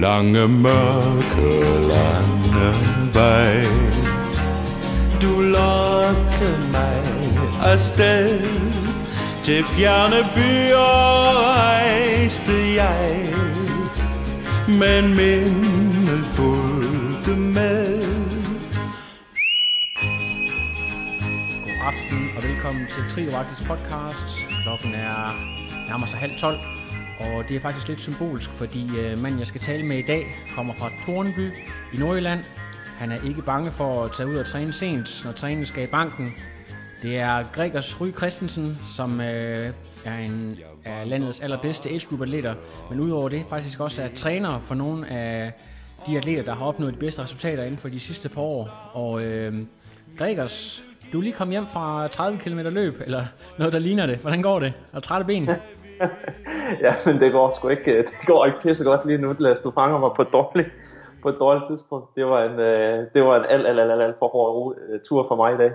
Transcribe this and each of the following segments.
Lange mørke lange vej. Du lokker mig afsted Til fjerne byer rejste jeg. Men mindet fulgte med. God aften og velkommen til Trioagtis podcast. Klokken er nærmer sig halv tolv, og det er faktisk lidt symbolsk, fordi øh, manden, jeg skal tale med i dag, kommer fra Tornby i Nordjylland. Han er ikke bange for at tage ud og træne sent, når træningen skal i banken. Det er Gregers Ry Christensen, som øh, er en af landets allerbedste age group atleter, men udover det faktisk også er træner for nogle af de atleter, der har opnået de bedste resultater inden for de sidste par år. Og øh, Gregers, du er lige kommet hjem fra 30 km løb, eller noget, der ligner det. Hvordan går det? Er du træt af ben? ja, men det går sgu ikke, øh, det går ikke pisse godt lige nu, Lasse. Du fanger mig på et dårligt, på et dårligt tidspunkt. Det var en, øh, det var en alt, alt, alt, alt for hård øh, tur for mig i dag.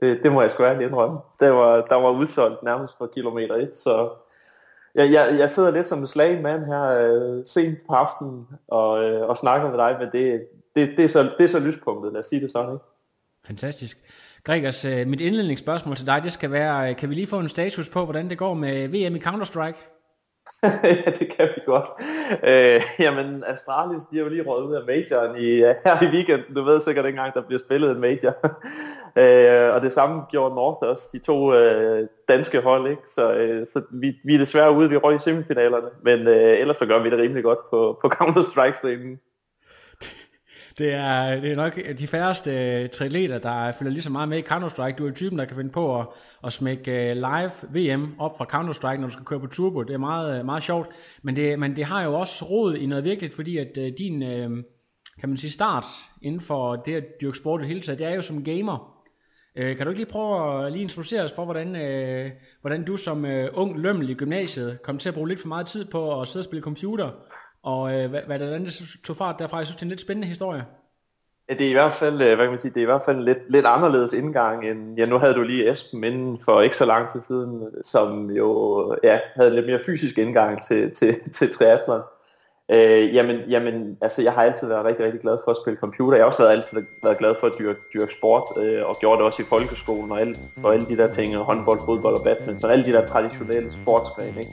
Det, det må jeg sgu ærligt indrømme. Det var, der var udsolgt nærmest fra kilometer 1, så jeg, jeg, jeg sidder lidt som en slagen mand her øh, sent på aftenen og, øh, og snakker med dig, men det, det, det, er så, det er så lyspunktet, lad os sige det sådan, ikke? Fantastisk. Gregers, øh, mit indledningsspørgsmål til dig, det skal være, øh, kan vi lige få en status på, hvordan det går med VM i Counter-Strike? ja, det kan vi godt. Øh, jamen, Astralis, de har jo lige røget ud af majoren i, øh, her i weekenden. Du ved sikkert ikke engang, der bliver spillet en major. øh, og det samme gjorde North også, de to øh, danske hold. Ikke? Så, øh, så vi, vi er desværre ude, vi røg i semifinalerne. Men øh, ellers så gør vi det rimelig godt på, på Counter-Strike-scenen. Det er, det er nok de færreste uh, der følger lige så meget med i Counter-Strike. Du er typen, der kan finde på at, at smække uh, live VM op fra Counter-Strike, når du skal køre på turbo. Det er meget, øh, meget sjovt. Men det, men det har jo også rod i noget virkeligt, fordi at uh, din, kan man sige, start inden for det at dyrke sport i hele taget, det er jo som gamer. Uh, kan du ikke lige prøve at lige introducere os for, hvordan, uh, hvordan du som ung lømmel i gymnasiet kom til at bruge lidt for meget tid på at sidde og spille computer, og øh, hvad, hvad der det tog fart derfra? Jeg synes, det er en lidt spændende historie. Ja, det er i hvert fald, øh, hvad kan man sige, det er i hvert fald en lidt, lidt anderledes indgang end, ja, nu havde du lige Esben inden for ikke så lang tid siden, som jo, ja, havde en lidt mere fysisk indgang til, til, til triathlon. Øh, jamen, jamen, altså jeg har altid været rigtig, rigtig glad for at spille computer. Jeg har også været, altid været glad for at dyrke, dyrke sport, øh, og gjorde det også i folkeskolen og alle, og alle de der ting, håndbold, fodbold og badminton, alle de der traditionelle sportsgrene, ikke?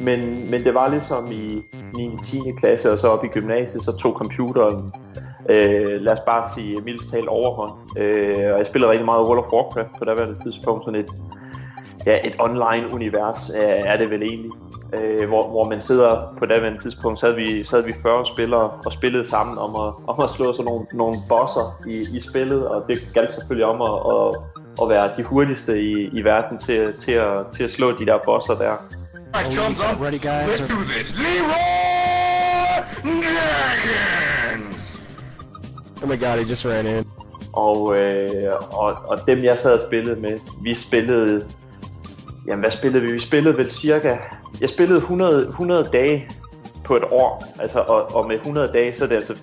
Men, men det var ligesom i 9. 10. klasse og så op i gymnasiet, så tog computeren, øh, lad os bare sige mildest talt overhånd. Øh, og jeg spillede rigtig meget World of Warcraft på daværende tidspunkt, sådan et, ja, et online-univers øh, er det vel egentlig. Øh, hvor, hvor man sidder på daværende tidspunkt, så havde vi, så havde vi 40 spillere og spillede sammen om at, om at slå sådan nogle, nogle bosser i, i spillet, og det galt selvfølgelig om at, at, at være de hurtigste i, i verden til, til, at, til at slå de der bosser der. Comes up. Ready, guys? Let's do this. Leroy Jenkins! Oh my god, he just ran in. Og, øh, og, og dem jeg sad og spillede med, vi spillede, jamen hvad spillede vi? Vi spillede vel cirka, jeg spillede 100, 100 dage på et år, altså, og, og med 100 dage, så er det altså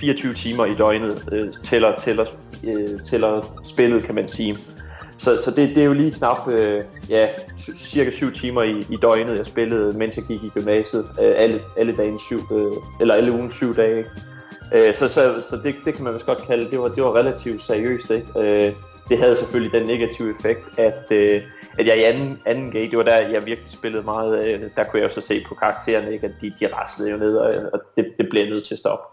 24 timer i døgnet, øh, tæller, tæller, øh, tæller spillet, kan man sige. Så, så det, det er jo lige knap øh, ja, cirka 7 timer i, i døgnet, jeg spillede, mens jeg gik i gymnasiet. Øh, alle, alle dagen syv, øh, eller alle ugen syv dage. Øh, så så, så det, det kan man vist godt kalde, det var, det var relativt seriøst. Ikke? Øh, det havde selvfølgelig den negative effekt, at, øh, at jeg i anden, anden gate, det var der, jeg virkelig spillede meget, øh, der kunne jeg også se på karaktererne, ikke? at de, de raslede jo ned, og, og det, det blev nødt til at stoppe.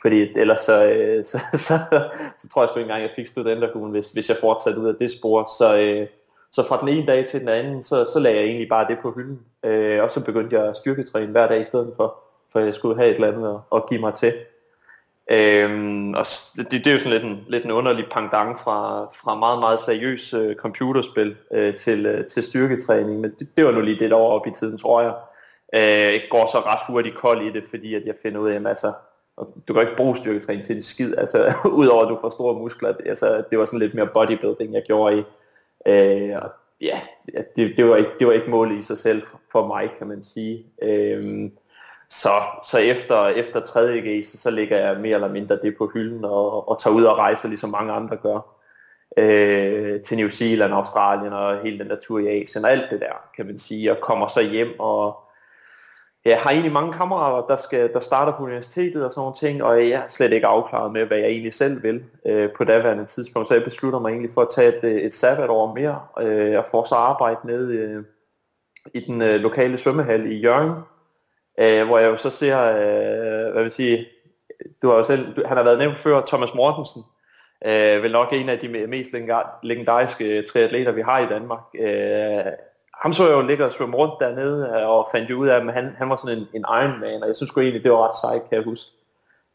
Fordi ellers så, øh, så, så, så, så tror jeg sgu ikke engang, jeg fik studenterkuglen, hvis, hvis jeg fortsatte ud af det spor. Så, øh, så fra den ene dag til den anden, så, så lagde jeg egentlig bare det på hylden. Øh, og så begyndte jeg at styrketræne hver dag i stedet for, for jeg skulle have et eller andet at, at give mig til. Øhm, og det, det er jo sådan lidt en, lidt en underlig pangdang fra, fra meget, meget seriøs øh, computerspil øh, til, øh, til styrketræning, men det, det var nu lige det, der op i tiden, tror jeg. Øh, går så ret hurtigt kold i det, fordi at jeg finder ud af, at altså, du kan ikke bruge styrketræning til en skid, altså udover at du får store muskler, altså, det var sådan lidt mere bodybuilding, jeg gjorde i. Øh, og ja, det, det, var ikke, det var ikke målet i sig selv for mig, kan man sige. Øh, så, så efter, efter 3. G, så, så ligger jeg mere eller mindre det på hylden og, og tager ud og rejser, ligesom mange andre gør. Øh, til New Zealand, Australien og hele den der tur i Asien og alt det der, kan man sige. Og kommer så hjem og jeg har egentlig mange kammerater, der, skal, der starter på universitetet og sådan nogle ting, og jeg er slet ikke afklaret med, hvad jeg egentlig selv vil øh, på daværende tidspunkt. Så jeg beslutter mig egentlig for at tage et, et sabbatår mere, øh, og får så arbejde nede øh, i den øh, lokale svømmehal i Jørgen, øh, hvor jeg jo så ser, øh, hvad vil sige, du har jo selv, du, han har været nævnt før, Thomas Mortensen, øh, vel nok en af de mest legendariske triatleter, vi har i Danmark. Øh, ham så jeg jo ligge og svømme rundt dernede, øh, og fandt jo ud af, at han, han var sådan en, en Ironman, og jeg synes sgu egentlig, det var ret sejt, kan jeg huske.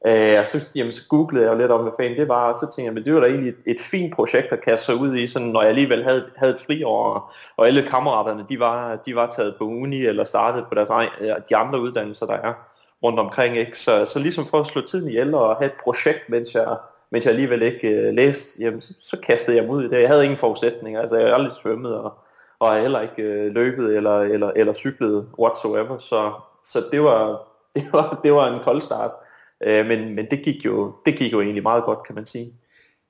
Øh, og så, jamen, så googlede jeg jo lidt om, hvad fanden det var, og så tænkte jeg, men det var da egentlig et, et fint projekt at kaste sig ud i, sådan, når jeg alligevel havde, havde et friår, og alle kammeraterne, de var, de var taget på uni, eller startet på deres egen, de andre uddannelser, der er rundt omkring. Ikke? Så, så ligesom for at slå tiden ihjel og have et projekt, mens jeg, mens jeg alligevel ikke øh, læste, jamen, så, så kastede jeg mig ud i det. Jeg havde ingen forudsætninger, altså jeg havde aldrig svømmet, og, og jeg heller ikke øh, løbet eller, eller, eller cyklet whatsoever, så, så det, var, det, var, det var en kold start. Øh, men men det, gik jo, det gik jo egentlig meget godt, kan man sige.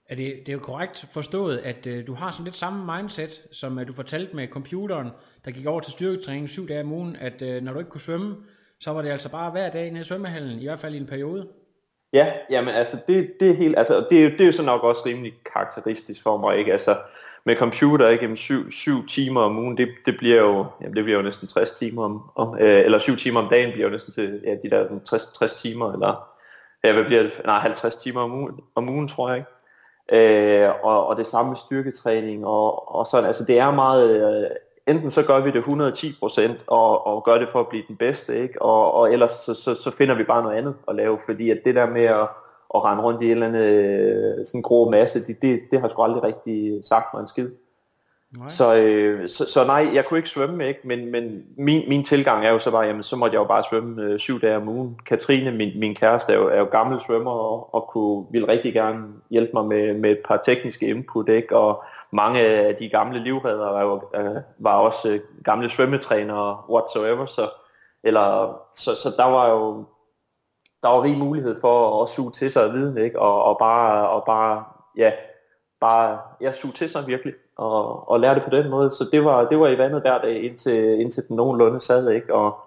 Er det, det er jo korrekt forstået, at øh, du har sådan lidt samme mindset, som øh, du fortalte med computeren, der gik over til styrketræning syv dage om ugen, at øh, når du ikke kunne svømme, så var det altså bare hver dag nede i svømmehallen, i hvert fald i en periode. Ja, jamen altså det, det er helt, altså det, er, det er jo så nok også rimelig karakteristisk for mig, ikke? Altså med computer ikke, jamen syv, syv timer om ugen, det, det bliver jo, jamen det bliver jo næsten 60 timer om, om øh, eller syv timer om dagen bliver jo næsten til, ja, de der 60, 60 timer, eller, ja, hvad bliver det, nej, 50 timer om ugen, om ugen tror jeg ikke. Øh, og, og det samme med styrketræning, og, og sådan, altså det er meget, øh, enten så gør vi det 110% og, og gør det for at blive den bedste, ikke? Og, og ellers så, så, så finder vi bare noget andet at lave, fordi at det der med at at rende rundt i en eller anden øh, sådan grå masse, det, det, det har sgu aldrig rigtig sagt mig en skid. Nej. Så, øh, så, så nej, jeg kunne ikke svømme, ikke? men, men min, min tilgang er jo så bare, jamen så måtte jeg jo bare svømme øh, syv dage om ugen. Katrine, min, min kæreste, er jo, er jo gammel svømmer og, og kunne, ville rigtig gerne hjælpe mig med, med et par tekniske input, ikke? og mange af de gamle livredder var, jo, øh, var også øh, gamle svømmetrænere whatsoever, så, eller, så, så der var jo der var rig mulighed for at suge til sig af viden, ikke? Og, og bare, og bare, ja, bare, ja, suge til sig virkelig, og, og lære det på den måde. Så det var, det var i vandet hver dag, indtil, indtil den nogenlunde sad, ikke? Og,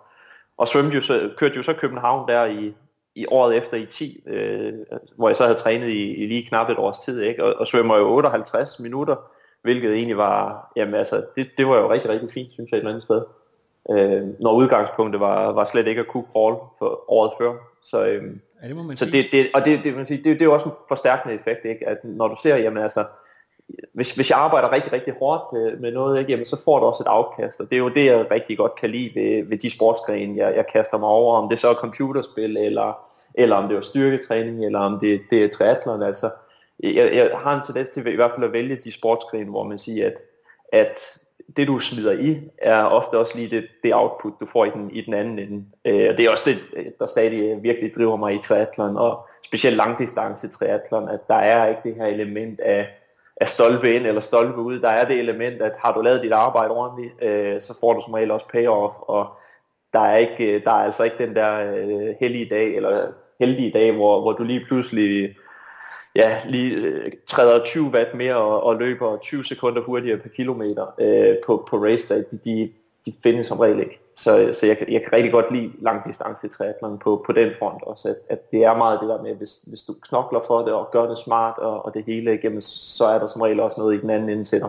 og svømte jo så, kørte jo så København der i, i året efter i 10, øh, hvor jeg så havde trænet i, i lige knap et års tid, ikke? Og, og svømmer jo 58 minutter, hvilket egentlig var, jamen altså, det, det var jo rigtig, rigtig fint, synes jeg, et eller andet sted. Øh, når udgangspunktet var, var slet ikke at kunne crawl for året før. Så, øhm, ja, det må man så sige. det, det, og det, det, man sige, det, det er jo også en forstærkende effekt, ikke? at når du ser, jamen altså, hvis, hvis jeg arbejder rigtig, rigtig hårdt øh, med noget, ikke, jamen, så får du også et afkast, og det er jo det, jeg rigtig godt kan lide ved, ved de sportsgrene, jeg, jeg kaster mig over, om det så er computerspil, eller, eller om det er styrketræning, eller om det, det er triathlon, altså, jeg, jeg har en tendens til i hvert fald at vælge de sportsgrene, hvor man siger, at, at det du smider i, er ofte også lige det, det output, du får i den, i den anden ende. Øh, og det er også det, der stadig øh, virkelig driver mig i triathlon, og specielt langdistance triathlon, at der er ikke det her element af, af stolpe ind eller stolpe ud. Der er det element, at har du lavet dit arbejde ordentligt, øh, så får du som regel også payoff, og der er, ikke, øh, der er altså ikke den der øh, heldige dag, eller heldige dag, hvor, hvor du lige pludselig ja, lige øh, træder 20 watt mere og, og løber 20 sekunder hurtigere per kilometer øh, på, på race day, de, de, de findes som regel ikke. Så, så jeg, jeg kan rigtig godt lide langdistance triathlon på, på den front også, at, at det er meget det der med, hvis, hvis du knokler for det og gør det smart og, og det hele igennem, så er der som regel også noget i den anden ende til dig.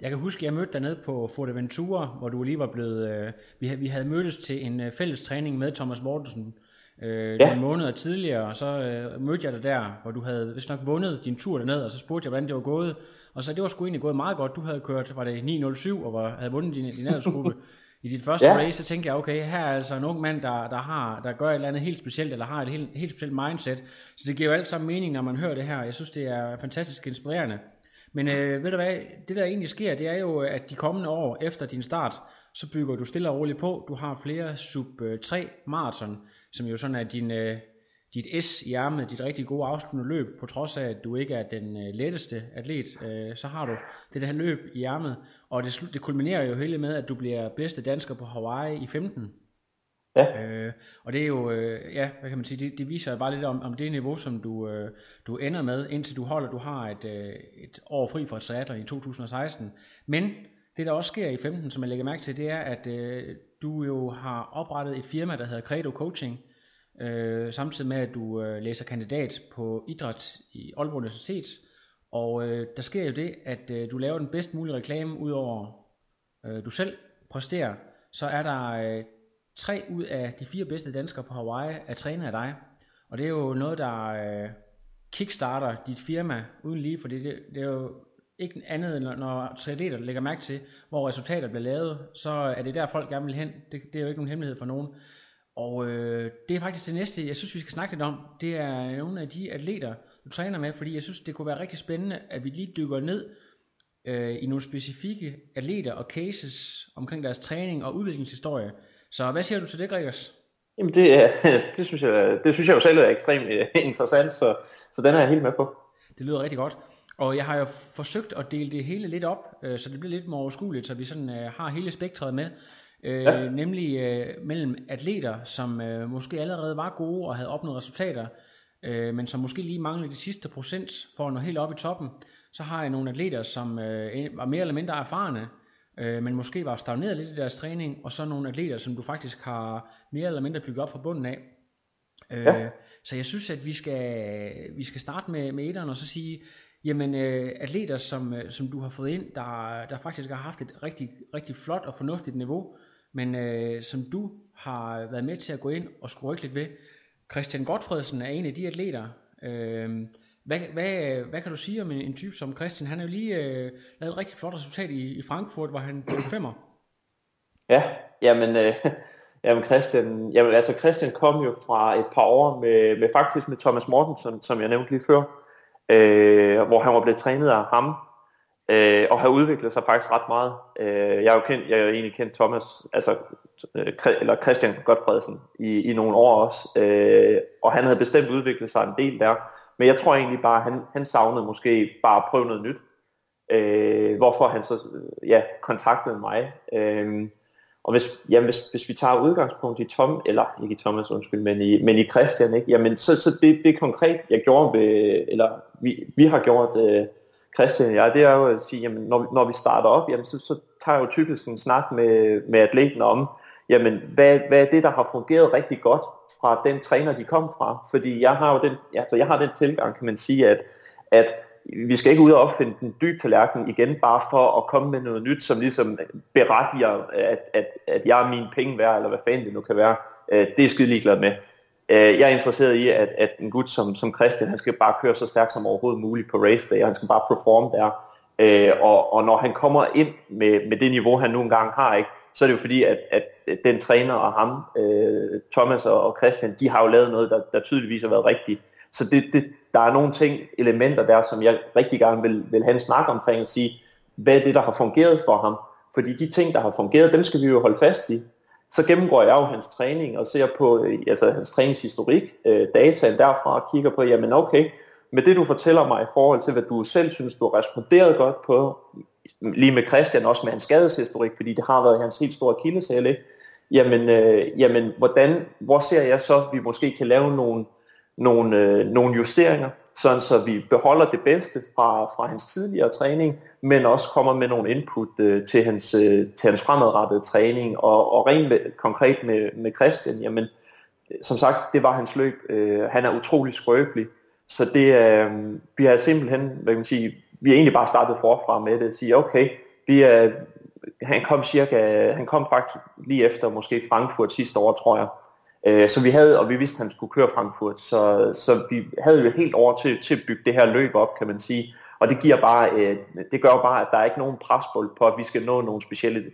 Jeg kan huske, at jeg mødte dig nede på Forteventura, hvor du lige var blevet... Øh, vi, havde, vi havde mødtes til en øh, fælles træning med Thomas Mortensen, øh, ja. nogle måneder tidligere, og så øh, mødte jeg dig der, hvor du havde vist nok vundet din tur derned, og så spurgte jeg, hvordan det var gået, og så det var sgu egentlig gået meget godt. Du havde kørt, var det 9.07, og var, havde vundet din, din aldersgruppe. I dit første ja. race, så tænkte jeg, okay, her er altså en ung mand, der, der, har, der gør et eller andet helt specielt, eller har et helt, helt specielt mindset. Så det giver jo alt sammen mening, når man hører det her. Jeg synes, det er fantastisk inspirerende. Men øh, ved du hvad, det der egentlig sker, det er jo, at de kommende år efter din start, så bygger du stille og roligt på. Du har flere sub-3 maraton, som jo sådan er din, øh, dit S i ærmet, dit rigtig gode afsluttende løb, på trods af, at du ikke er den øh, letteste atlet, øh, så har du det der løb i ærmet, og det, det kulminerer jo hele med, at du bliver bedste dansker på Hawaii i 15. Ja. Øh, og det er jo, øh, ja, hvad kan man sige, det, det viser bare lidt om, om det niveau, som du, øh, du ender med, indtil du holder, du har et, øh, et år fri fra triathlon i 2016. Men det, der også sker i 15, som jeg lægger mærke til, det er, at øh, du jo har oprettet et firma, der hedder Credo Coaching, øh, samtidig med, at du øh, læser kandidat på idræt i Aalborg Universitet. Og øh, der sker jo det, at øh, du laver den bedst mulige reklame, udover øh, du selv præsterer, så er der øh, tre ud af de fire bedste danskere på Hawaii er trænet af dig. Og det er jo noget, der øh, kickstarter dit firma uden lige, for det, det er jo ikke andet, når, når triatleter lægger mærke til, hvor resultater bliver lavet, så er det der, folk gerne vil hen. Det, det er jo ikke nogen hemmelighed for nogen. Og øh, det er faktisk det næste, jeg synes, vi skal snakke lidt om. Det er nogle af de atleter, du træner med, fordi jeg synes, det kunne være rigtig spændende, at vi lige dykker ned øh, i nogle specifikke atleter og cases omkring deres træning og udviklingshistorie. Så hvad siger du til det, Gregers? Jamen det, det, synes jeg, det synes jeg jo selv er ekstremt øh, interessant, så, så den er jeg helt med på. Det lyder rigtig godt. Og jeg har jo forsøgt at dele det hele lidt op, øh, så det bliver lidt mere overskueligt, så vi sådan øh, har hele spektret med. Ja. Nemlig mellem atleter, som måske allerede var gode og havde opnået resultater, men som måske lige manglede de sidste procent for at nå helt op i toppen. Så har jeg nogle atleter, som var mere eller mindre erfarne, øh, men måske var stagneret lidt i deres træning, og så nogle atleter, som du faktisk har mere eller mindre bygget op fra bunden af. Øh, ja. Så jeg synes, at vi skal, vi skal starte med, med etteren, og så sige, jamen øh, atleter, som, øh, som du har fået ind, der, der faktisk har haft et rigtig, rigtig flot og fornuftigt niveau, men øh, som du har været med til at gå ind og skrue lidt ved. Christian Godfredsen er en af de atleter, øh, hvad, hvad, hvad kan du sige om en, en type som Christian? Han har jo lige øh, lavet et rigtig flot resultat i, i Frankfurt, hvor han blev femmer. Ja, jamen, øh, jamen Christian, jamen, altså Christian kom jo fra et par år med, med faktisk med Thomas Mortensen, som jeg nævnte lige før, øh, hvor han var blevet trænet af ham, øh, og har udviklet sig faktisk ret meget. Øh, jeg er jo kendt, jeg er jo egentlig kendt Thomas, altså øh, eller Christian Godfredsen i, i nogle år også, øh, og han havde bestemt udviklet sig en del der. Men jeg tror egentlig bare, han, han savnede måske bare at prøve noget nyt. Øh, hvorfor han så øh, ja, kontaktede mig. Øh, og hvis, jamen, hvis, hvis vi tager udgangspunkt i Tom, eller ikke i Thomas, undskyld, men i, men i Christian, ikke? Jamen, så, så det, det konkret, jeg gjorde ved, eller vi, vi har gjort, øh, Christian og jeg, det er jo at sige, jamen, når, når vi starter op, jamen, så, så tager jeg jo typisk en snak med, med atleten om, jamen, hvad, hvad er det, der har fungeret rigtig godt fra den træner, de kom fra. Fordi jeg har jo den, altså jeg har den tilgang, kan man sige, at, at vi skal ikke ud og opfinde den dybe tallerken igen, bare for at komme med noget nyt, som ligesom berettiger, at, at, at jeg er min penge værd, eller hvad fanden det nu kan være. Øh, det er skide ligeglad med. Øh, jeg er interesseret i, at, at en gut som, som Christian, han skal bare køre så stærkt som overhovedet muligt på race day, og han skal bare performe der. Øh, og, og når han kommer ind med, med det niveau, han nu engang har, ikke, så er det jo fordi, at, at den træner og ham, øh, Thomas og, og Christian, de har jo lavet noget, der, der tydeligvis har været rigtigt. Så det, det, der er nogle ting, elementer der, som jeg rigtig gerne vil, vil have en snak omkring og sige, hvad er det, der har fungeret for ham? Fordi de ting, der har fungeret, dem skal vi jo holde fast i. Så gennemgår jeg jo hans træning og ser på øh, altså, hans træningshistorik, øh, dataen derfra og kigger på, jamen okay, med det du fortæller mig i forhold til, hvad du selv synes, du har responderet godt på, lige med Christian, også med hans skadeshistorik, fordi det har været hans helt store kildesæle, jamen, øh, jamen hvordan, hvor ser jeg så, at vi måske kan lave nogle, nogle, øh, nogle justeringer, sådan så vi beholder det bedste fra, fra hans tidligere træning, men også kommer med nogle input øh, til, hans, øh, til hans fremadrettede træning, og, og rent med, konkret med, med Christian, jamen, som sagt, det var hans løb. Øh, han er utrolig skrøbelig, så det, øh, vi har simpelthen, hvad kan man sige, vi er egentlig bare startet forfra med det, at sige, okay, vi er, han kom cirka, han kom faktisk lige efter måske Frankfurt sidste år, tror jeg. Øh, så vi havde, og vi vidste, at han skulle køre Frankfurt, så, så vi havde jo helt over til, til at bygge det her løb op, kan man sige. Og det giver bare, øh, det gør bare, at der er ikke nogen presbold på, at vi skal nå nogle specielle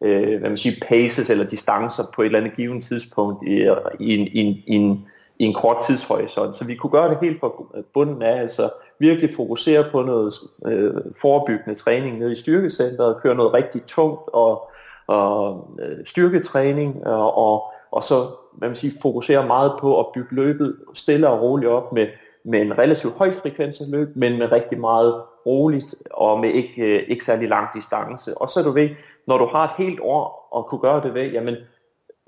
øh, hvad man siger, paces eller distancer på et eller andet givet tidspunkt i, i, en, i, en, i, en, i en kort tidshorisont. Så vi kunne gøre det helt fra bunden af, altså virkelig fokusere på noget øh, forebyggende træning nede i styrkecenteret, køre noget rigtig tungt og, og øh, styrketræning, og, og, og så man vil sige, fokuserer meget på at bygge løbet stille og roligt op med, med en relativt høj frekvens af løb, men med rigtig meget roligt og med ikke, øh, ikke særlig lang distance. Og så er du ved, når du har et helt år at kunne gøre det ved, jamen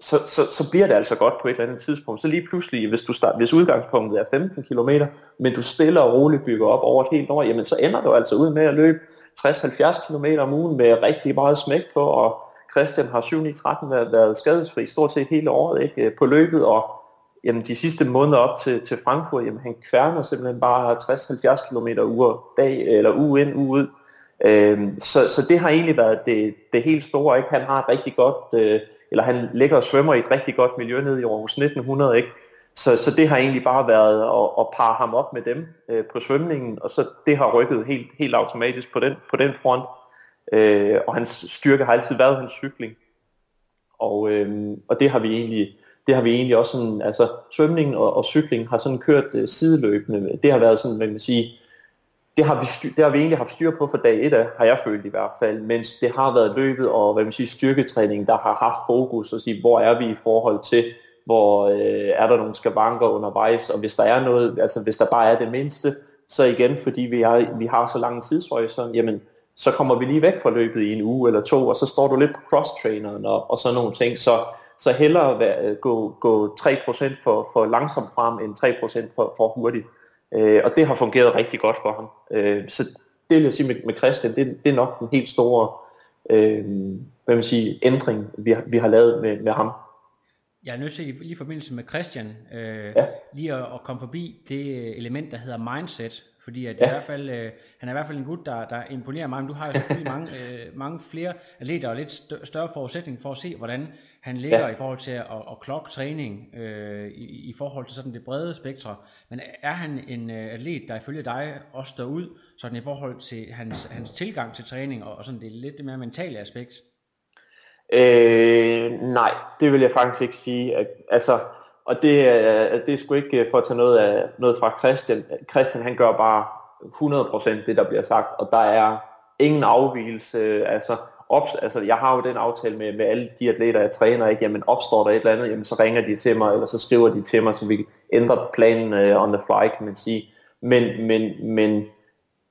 så, så, så bliver det altså godt på et eller andet tidspunkt. Så lige pludselig, hvis, du start, hvis udgangspunktet er 15 km, men du stille og roligt bygger op over et helt år, jamen så ender du altså ud med at løbe 60-70 km om ugen med rigtig meget smæk på, og Christian har 7 13 været, været skadesfri stort set hele året ikke, øh, på løbet, og jamen, de sidste måneder op til, til Frankfurt, jamen, han kværner simpelthen bare 60-70 km uger dag, eller uge ind, uge ud. Øhm, så, så det har egentlig været det, det helt store. Ikke? Han har et rigtig godt, øh, eller han ligger og svømmer i et rigtig godt miljø nede i Aarhus 1900. Ikke? Så, så det har egentlig bare været at, at parre ham op med dem øh, på svømningen, og så det har rykket helt, helt automatisk på den, på den front. Øh, og hans styrke har altid været hans cykling. Og, øh, og det har vi egentlig det har vi egentlig også sådan, altså svømningen og, og cykling har sådan kørt øh, sideløbende. Det har været sådan, man kan sige, det har, vi styr, det har vi egentlig haft styr på for dag 1 af, har jeg følt i hvert fald, mens det har været løbet og hvad man siger, styrketræning, der har haft fokus og sige, hvor er vi i forhold til, hvor øh, er der nogle skavanker undervejs, og hvis der er noget, altså hvis der bare er det mindste, så igen, fordi vi har, vi har så lang tidshorisont, jamen så kommer vi lige væk fra løbet i en uge eller to, og så står du lidt på cross-traineren og, og sådan nogle ting, så så hellere være, gå, gå 3% for, for langsomt frem end 3% for, for hurtigt. Øh, og det har fungeret rigtig godt for ham. Øh, så det vil jeg sige med, med Christian, det, det er nok den helt store øh, hvad man sige, ændring, vi har, vi har lavet med, med ham. Jeg er nødt til lige i forbindelse med Christian, øh, ja. lige at, at komme forbi det element, der hedder mindset, fordi at ja. i hvert fald, øh, han er i hvert fald en gut, der, der imponerer mig, men du har jo selvfølgelig mange, øh, mange flere atleter og lidt større forudsætning for at se, hvordan han ligger ja. i forhold til at, at klokke træning, øh, i, i forhold til sådan det brede spektre. Men er han en øh, atlet, der ifølge dig også står ud, sådan i forhold til hans, hans tilgang til træning, og, og sådan det lidt mere mentale aspekt? Øh, nej, det vil jeg faktisk ikke sige. Altså, og det, øh, det er sgu ikke øh, for at tage noget, af, noget fra Christian. Christian han gør bare 100% det, der bliver sagt, og der er ingen afvielse. Øh, altså, ops, altså jeg har jo den aftale med, med alle de atleter, jeg træner, ikke? Jamen opstår der et eller andet, jamen så ringer de til mig, eller så skriver de til mig, så vi ændrer planen uh, on the fly, kan man sige. Men, men, men,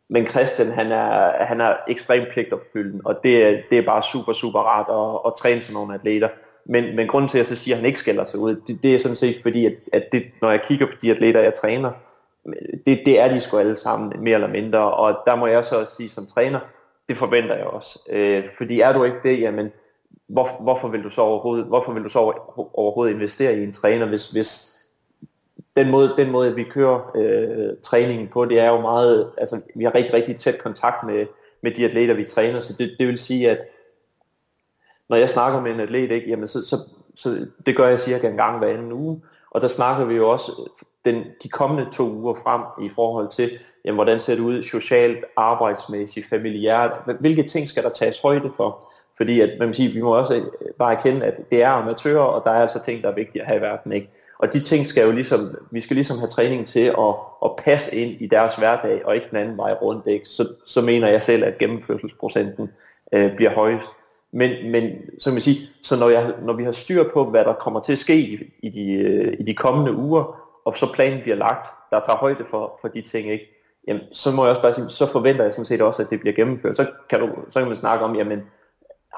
men Christian, han er, han er ekstremt pligtopfyldende, og det, det er bare super, super rart at, at træne sådan nogle atleter. Men, men grunden til, at jeg så siger, at han ikke skælder sig ud, det, det er sådan set fordi, at, at det, når jeg kigger på de atleter, jeg træner, det, det er de sgu alle sammen, mere eller mindre. Og der må jeg så også sige som træner, det forventer jeg også. Øh, fordi er du ikke det, jamen, hvor, hvorfor vil du så overhovedet, hvorfor vil du så overhovedet investere i en træner, hvis, hvis den måde, den måde vi kører øh, træningen på, det er jo meget, altså vi har rigtig, rigtig tæt kontakt med, med de atleter, vi træner, så det, det vil sige, at når jeg snakker med en atlet, ikke, jamen så, så, så det gør jeg cirka en gang hver anden uge, og der snakker vi jo også øh, den, de kommende to uger frem i forhold til, jamen, hvordan ser det ud socialt, arbejdsmæssigt, familiært, hvilke ting skal der tages højde for? Fordi at, man kan sige, vi må også øh, bare erkende, at det er amatører, og der er altså ting, der er vigtige at have i verden. Ikke? Og de ting skal jo ligesom, vi skal ligesom have træning til at, at passe ind i deres hverdag, og ikke den anden vej rundt. Ikke? Så, så mener jeg selv, at gennemførselsprocenten øh, bliver højest. Men, men så, man sige, så når, jeg, når vi har styr på, hvad der kommer til at ske i, i, de, øh, i de kommende uger, og så planen bliver lagt, der tager højde for, for de ting, ikke? Jamen, så må jeg også bare sige, så forventer jeg sådan set også, at det bliver gennemført. Så kan, du, så kan man snakke om, jamen,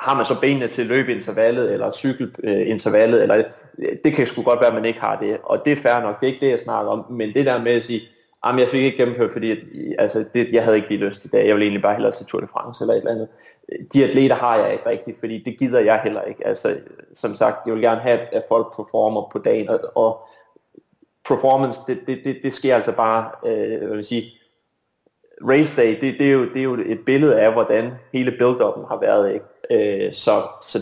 har man så benene til løbeintervallet, eller cykelintervallet, eller øh, det kan sgu godt være, at man ikke har det, og det er fair nok, det er ikke det, jeg snakker om, men det der med at sige, Jamen, jeg fik ikke gennemført, fordi at, altså, det, jeg havde ikke lige lyst i dag. Jeg ville egentlig bare hellere til Tour de France eller et eller andet. De atleter har jeg ikke rigtigt, fordi det gider jeg heller ikke. Altså, som sagt, jeg vil gerne have, at folk performer på dagen, og, og performance, det, det, det, det sker altså bare, øh, hvad vil sige, race day, det, det, er jo, det er jo et billede af, hvordan hele build-upen har været. Ikke? Øh, så så,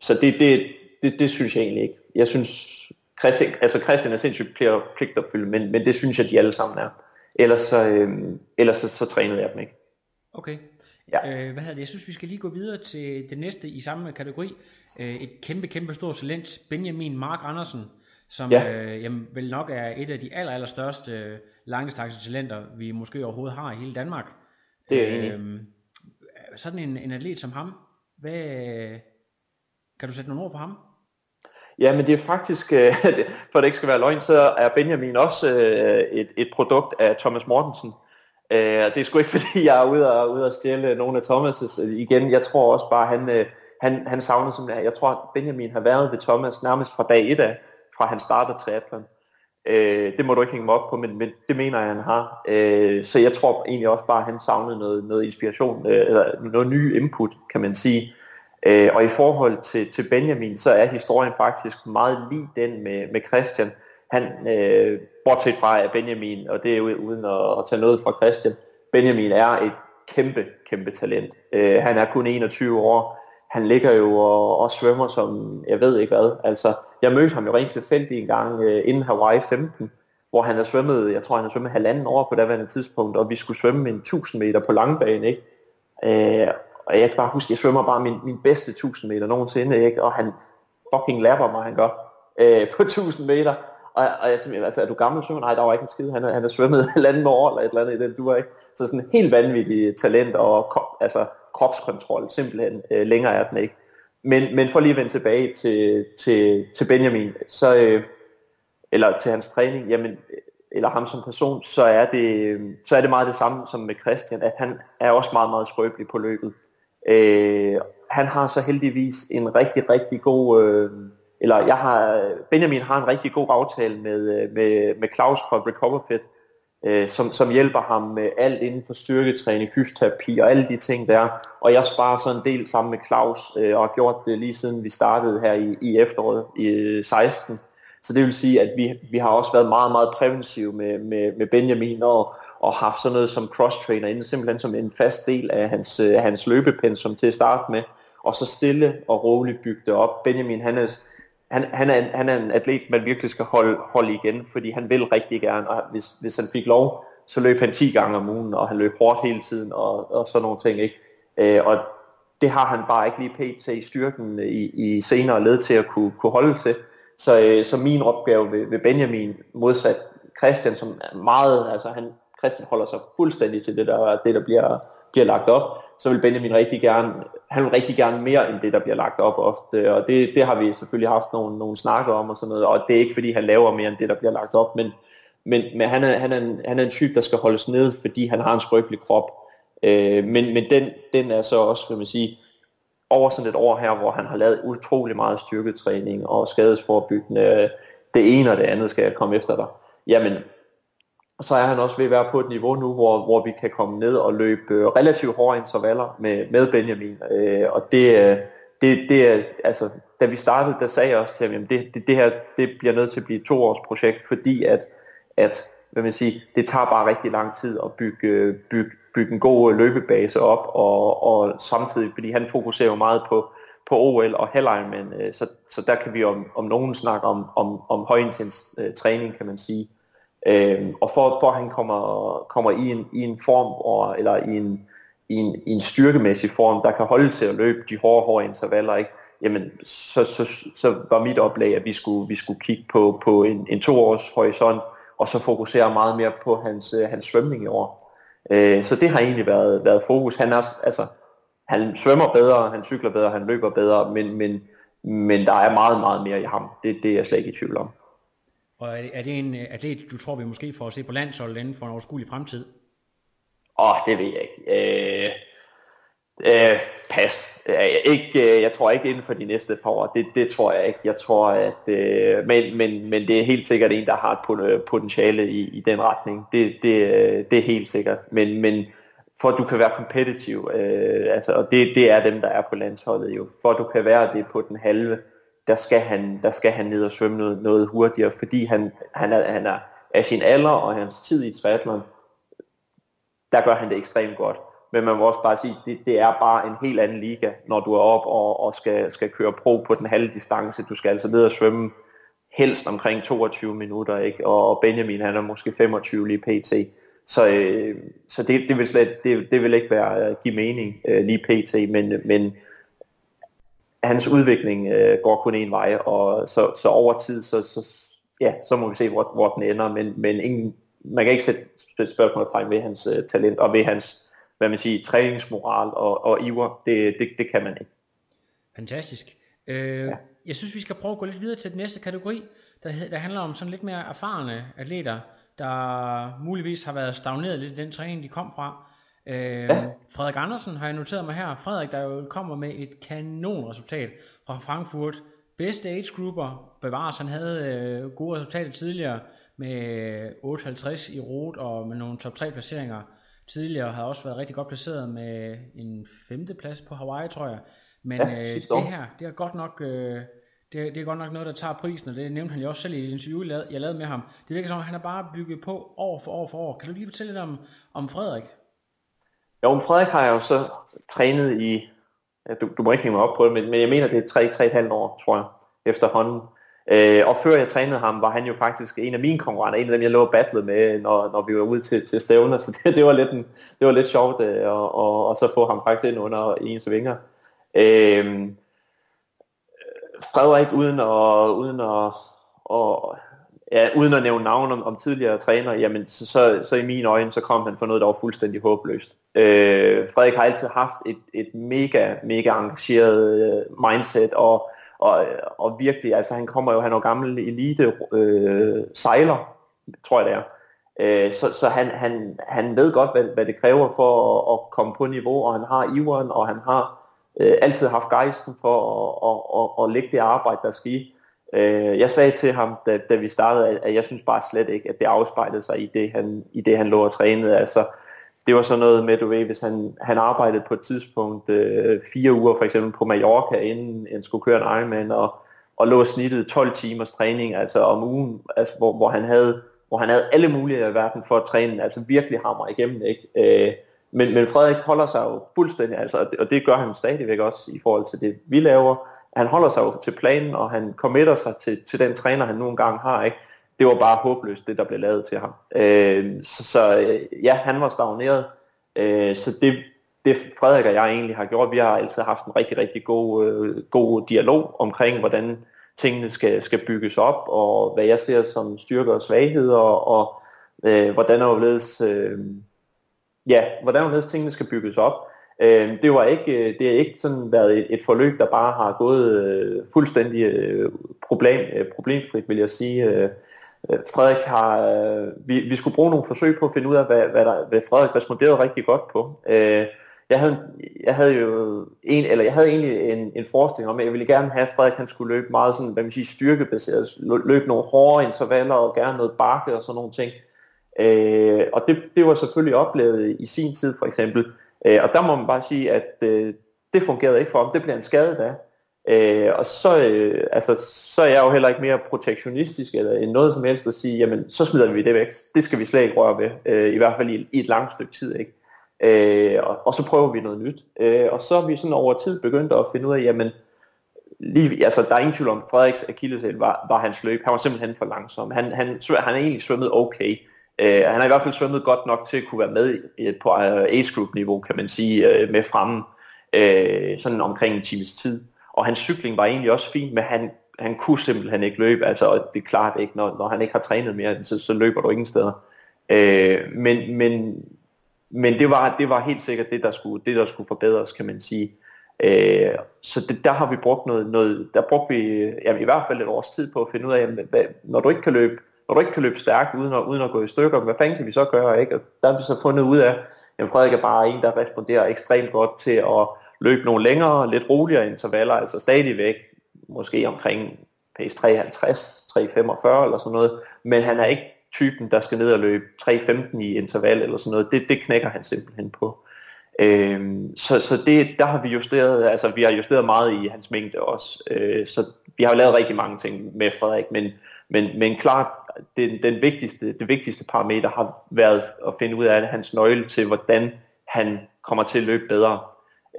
så det, det, det, det synes jeg egentlig ikke. Jeg synes, Christian, altså Christian er sindssygt pligtopfyldt, men, men det synes jeg, de alle sammen er. Ellers så, øh, ellers så, så trænede jeg dem ikke. Okay. Ja. Øh, hvad hedder det? Jeg synes, vi skal lige gå videre til det næste i samme kategori. Øh, et kæmpe, kæmpe stort talent, Benjamin Mark Andersen, som ja. øh, jamen, vel nok er et af de aller, aller største øh, talenter, vi måske overhovedet har i hele Danmark. Det er jeg øh, Sådan en, en atlet som ham, hvad, kan du sætte nogle ord på ham? Ja, men det er faktisk, øh, for det ikke skal være løgn, så er Benjamin også øh, et, et produkt af Thomas Mortensen. Øh, det er sgu ikke fordi, jeg er ude og, ude og stjæle nogle af Thomas' øh, igen. Jeg tror også bare, han, øh, han, han savner simpelthen, jeg tror, at Benjamin har været ved Thomas nærmest fra dag 1 af, fra han startede triathlon. Øh, det må du ikke hænge mig op på, men, men det mener jeg, han har. Øh, så jeg tror egentlig også bare, at han savnede noget, noget inspiration, øh, eller noget ny input, kan man sige. Øh, og i forhold til, til Benjamin, så er historien faktisk meget lige den med, med Christian. Han, øh, bortset fra Benjamin, og det er uden at, at tage noget fra Christian, Benjamin er et kæmpe, kæmpe talent. Øh, han er kun 21 år. Han ligger jo og, og svømmer som, jeg ved ikke hvad. Altså, jeg mødte ham jo rent tilfældigt en gang øh, inden Hawaii 15, hvor han har svømmet, jeg tror han har svømmet halvanden år på daværende tidspunkt, og vi skulle svømme en 1000 meter på langbane, ikke? Øh, og jeg kan bare huske, jeg svømmer bare min, min bedste 1000 meter nogensinde, ikke? og han fucking lapper mig, han gør, øh, på 1000 meter. Og, og jeg simpelthen, altså, er du gammel svømmer? Nej, der var ikke en skid. Han, han har svømmet halvanden år, eller et eller andet i den duer, ikke? Så sådan helt vanvittig talent og altså, kropskontrol, simpelthen. Øh, længere er den ikke. Men, men for lige at vende tilbage til, til, til Benjamin, så, øh, eller til hans træning, jamen, eller ham som person, så er, det, så er det meget det samme som med Christian, at han er også meget, meget skrøbelig på løbet. Øh, han har så heldigvis en rigtig, rigtig god, øh, eller jeg har, Benjamin har en rigtig god aftale med, øh, med, med Claus fra Recoverfit, øh, som, som hjælper ham med alt inden for styrketræning, fysioterapi og alle de ting der. Og jeg sparer så en del sammen med Claus, øh, og har gjort det lige siden vi startede her i, i efteråret i øh, 16. Så det vil sige, at vi, vi har også været meget, meget præventive med, med, med Benjamin og, og haft sådan noget som cross-trainer inden, simpelthen som en fast del af hans, øh, hans løbepensum til at starte med, og så stille og roligt bygge det op. Benjamin, han er, han, han, er, han er en atlet, man virkelig skal holde, holde igen, fordi han vil rigtig gerne, og hvis, hvis han fik lov, så løb han 10 gange om ugen, og han løb hårdt hele tiden, og, og sådan nogle ting, ikke? Øh, og det har han bare ikke lige pt. i styrken i, i senere led til at kunne, kunne holde til. Så, øh, så min opgave ved, ved Benjamin, modsat Christian, som er meget, altså han, Christian holder sig fuldstændig til det der, det, der bliver, bliver lagt op, så vil Benjamin rigtig gerne, han vil rigtig gerne mere end det, der bliver lagt op ofte, og det, det har vi selvfølgelig haft nogle, nogle snakker om og sådan noget, og det er ikke fordi, han laver mere end det, der bliver lagt op, men, men, men han, er, han, er en, han er en type, der skal holdes ned, fordi han har en skrøbelig krop, øh, men, men den, den er så også, vil man sige, over sådan et år her, hvor han har lavet utrolig meget styrketræning og skadesforbyggende, det ene og det andet skal jeg komme efter dig. Jamen, så er han også ved at være på et niveau nu, hvor, hvor vi kan komme ned og løbe øh, relativt hårde intervaller med, med Benjamin. Øh, og det, øh, det, det er, altså, da vi startede, der sagde jeg også til ham, at det, det, det her det bliver nødt til at blive et toårsprojekt, fordi at, at hvad man siger, det tager bare rigtig lang tid at bygge, øh, bygge, bygge en god løbebase op, og, og samtidig, fordi han fokuserer jo meget på, på OL og Helliron, så, så der kan vi om, om nogen snakke om, om, om højintens øh, træning, kan man sige. Øhm, og for, for at han kommer, kommer i, en, i en form, og, eller i en, i, en, i en styrkemæssig form, der kan holde til at løbe de hårde, hårde intervaller, ikke? jamen så, så, så var mit oplag, at vi skulle, vi skulle kigge på, på en, en toårs horisont, og så fokusere meget mere på hans, øh, hans svømning i år. Øh, så det har egentlig været, været fokus. Han, er, altså, han svømmer bedre, han cykler bedre, han løber bedre, men, men, men der er meget, meget mere i ham. Det, det er jeg slet ikke i tvivl om. Og er det, er det en atlet, du tror, vi måske får at se på landsholdet inden for en overskuelig fremtid? Åh, oh, det ved jeg ikke. Øh, øh, pas. Jeg, ikke, øh, jeg tror ikke inden for de næste par år. Det, det tror jeg ikke. Jeg tror, at... Øh, men, men, men det er helt sikkert en, der har et øh, potentiale i, i den retning. Det, det, øh, det er helt sikkert. Men, men for at du kan være kompetitiv, øh, altså, og det, det er dem, der er på landsholdet jo, for at du kan være det på den halve, der skal han, der skal han ned og svømme noget, noget hurtigere, fordi han, han, er, han er af sin alder og hans tid i triathlon, der gør han det ekstremt godt. Men man må også bare sige, det, det er bare en helt anden liga, når du er op og, og skal, skal køre pro på den halve distance. Du skal altså ned og svømme helst omkring 22 minutter, ikke? og Benjamin han er måske 25 lige pt. Så, øh, så det, det, vil slet, det, det vil ikke være øh, give mening øh, lige pt. Men, men hans udvikling øh, går kun en vej, og så, så over tid, så, så, ja, så må vi se, hvor, hvor den ender, men, men ingen, man kan ikke sætte, spørgsmålstegn ved hans uh, talent og ved hans hvad man siger, træningsmoral og, og iver. Det, det, det kan man ikke. Fantastisk. Øh, ja. Jeg synes, vi skal prøve at gå lidt videre til den næste kategori, der, der handler om sådan lidt mere erfarne atleter, der muligvis har været stagneret lidt i den træning, de kom fra. Øh, ja. Frederik Andersen har jeg noteret mig her. Frederik, der jo kommer med et kanonresultat fra Frankfurt. Bedste age grupper bevares. Han havde øh, gode resultater tidligere med 58 i rot og med nogle top 3 placeringer tidligere. Har også været rigtig godt placeret med en femte plads på Hawaii, tror jeg. Men ja, øh, det her, det er godt nok... Øh, det, det er godt nok noget, der tager prisen, og det nævnte han jo også selv i et interview, jeg lavede med ham. Det virker som om, han er bare bygget på år for år for år. Kan du lige fortælle lidt om, om Frederik? Jo, men Frederik har jeg jo så trænet i, ja, du, du må ikke hænge mig op på det, men, men jeg mener, det er 3-3,5 år, tror jeg, efterhånden. Øh, og før jeg trænede ham, var han jo faktisk en af mine konkurrenter, en af dem, jeg lå og battlede med, når, når vi var ude til, til stævner, så det, det, var lidt en, det var lidt sjovt øh, og, og, og så få ham faktisk ind under ens vinger. Øh, Frederik, uden at, uden at, og, ja, uden at nævne navn om, om tidligere træner, jamen så, så, så i mine øjne, så kom han for noget, der var fuldstændig håbløst. Øh, Frederik har altid haft et, et mega, mega engageret øh, mindset, og, og, og virkelig, altså han kommer jo, han er jo gammel elite øh, sejler, tror jeg det er. Øh, så så han, han, han ved godt, hvad, hvad det kræver for at, at komme på niveau, og han har iveren, og han har øh, altid haft gejsten for at, at, at, at lægge det arbejde, der skal i. Øh, jeg sagde til ham, da, da vi startede, at jeg synes bare slet ikke, at det afspejlede sig i det, han, i det, han lå og trænede. Altså, det var sådan noget med, du ved, hvis han, han arbejdede på et tidspunkt øh, fire uger for eksempel på Mallorca, inden han skulle køre en Ironman, og, og lå snittet 12 timers træning altså om ugen, altså, hvor, hvor, han havde, hvor han havde alle muligheder i verden for at træne, altså virkelig hammer igennem, ikke? Øh, men, men Frederik holder sig jo fuldstændig, altså, og det gør han stadigvæk også i forhold til det, vi laver. Han holder sig jo til planen, og han committer sig til, til den træner, han nogle gange har. Ikke? Det var bare håbløst, det der blev lavet til ham. Øh, så, så øh, ja, han var stagneret. Øh, så det, det Frederik og jeg egentlig har gjort, vi har altid haft en rigtig, rigtig god, øh, god dialog omkring, hvordan tingene skal, skal bygges op, og hvad jeg ser som styrker og svagheder, og, øh, hvordan overledes... Øh, ja, hvordan overledes tingene skal bygges op. Øh, det var ikke, øh, det har ikke sådan været et, et forløb, der bare har gået øh, fuldstændig øh, problem, øh, problemfrit, vil jeg sige. Øh, øh, Frederik har, øh, vi, vi skulle bruge nogle forsøg på at finde ud af, hvad, hvad, der, hvad Frederik responderede rigtig godt på. Øh, jeg havde, jeg havde jo en, eller jeg havde egentlig en, en forestilling om, at jeg ville gerne have, at Frederik han skulle løbe meget sådan, hvad man siger, styrkebaseret, løbe nogle hårde intervaller og gerne noget bakke og sådan nogle ting. Øh, og det, det var selvfølgelig oplevet i sin tid for eksempel. Øh, og der må man bare sige, at øh, det fungerede ikke for ham. Det blev en skade da. Øh, og så, øh, altså, så er jeg jo heller ikke mere protektionistisk eller end noget som helst at sige, jamen så smider vi det væk. Det skal vi slet ikke røre ved, øh, i hvert fald i, i et langt stykke tid. Ikke? Øh, og, og så prøver vi noget nyt. Øh, og så er vi sådan over tid begyndt at finde ud af, jamen lige, altså der er ingen tvivl om, Frederiks akilleshæl var, var hans løb. Han var simpelthen for langsom. Han, han, han, han er egentlig svømmet okay. Øh, han har i hvert fald svømmet godt nok til at kunne være med på øh, age group niveau, kan man sige, øh, med fremme øh, sådan omkring en times tid. Og hans cykling var egentlig også fint, men han, han kunne simpelthen ikke løbe. Altså, det er klart ikke, når, når han ikke har trænet mere, så, så løber du ingen steder. Øh, men, men, men det var, det var helt sikkert det, der skulle, det, der skulle forbedres, kan man sige. Øh, så det, der har vi brugt noget, noget der brugte vi jamen, i hvert fald et års tid på at finde ud af, jamen, hvad, når du ikke kan løbe når du ikke kan løbe stærkt uden at, uden at gå i stykker, hvad fanden kan vi så gøre? Ikke? Og der har vi så fundet ud af, at Frederik er bare en, der responderer ekstremt godt til at løbe nogle længere, lidt roligere intervaller, altså stadigvæk måske omkring pace 350, 345 eller sådan noget, men han er ikke typen, der skal ned og løbe 3.15 i interval eller sådan noget. Det, det knækker han simpelthen på. Øhm, så så det, der har vi justeret, altså vi har justeret meget i hans mængde også. Øh, så vi har jo lavet rigtig mange ting med Frederik, men, men, men klart, den, den vigtigste, det vigtigste parameter har været at finde ud af hans nøgle til, hvordan han kommer til at løbe bedre.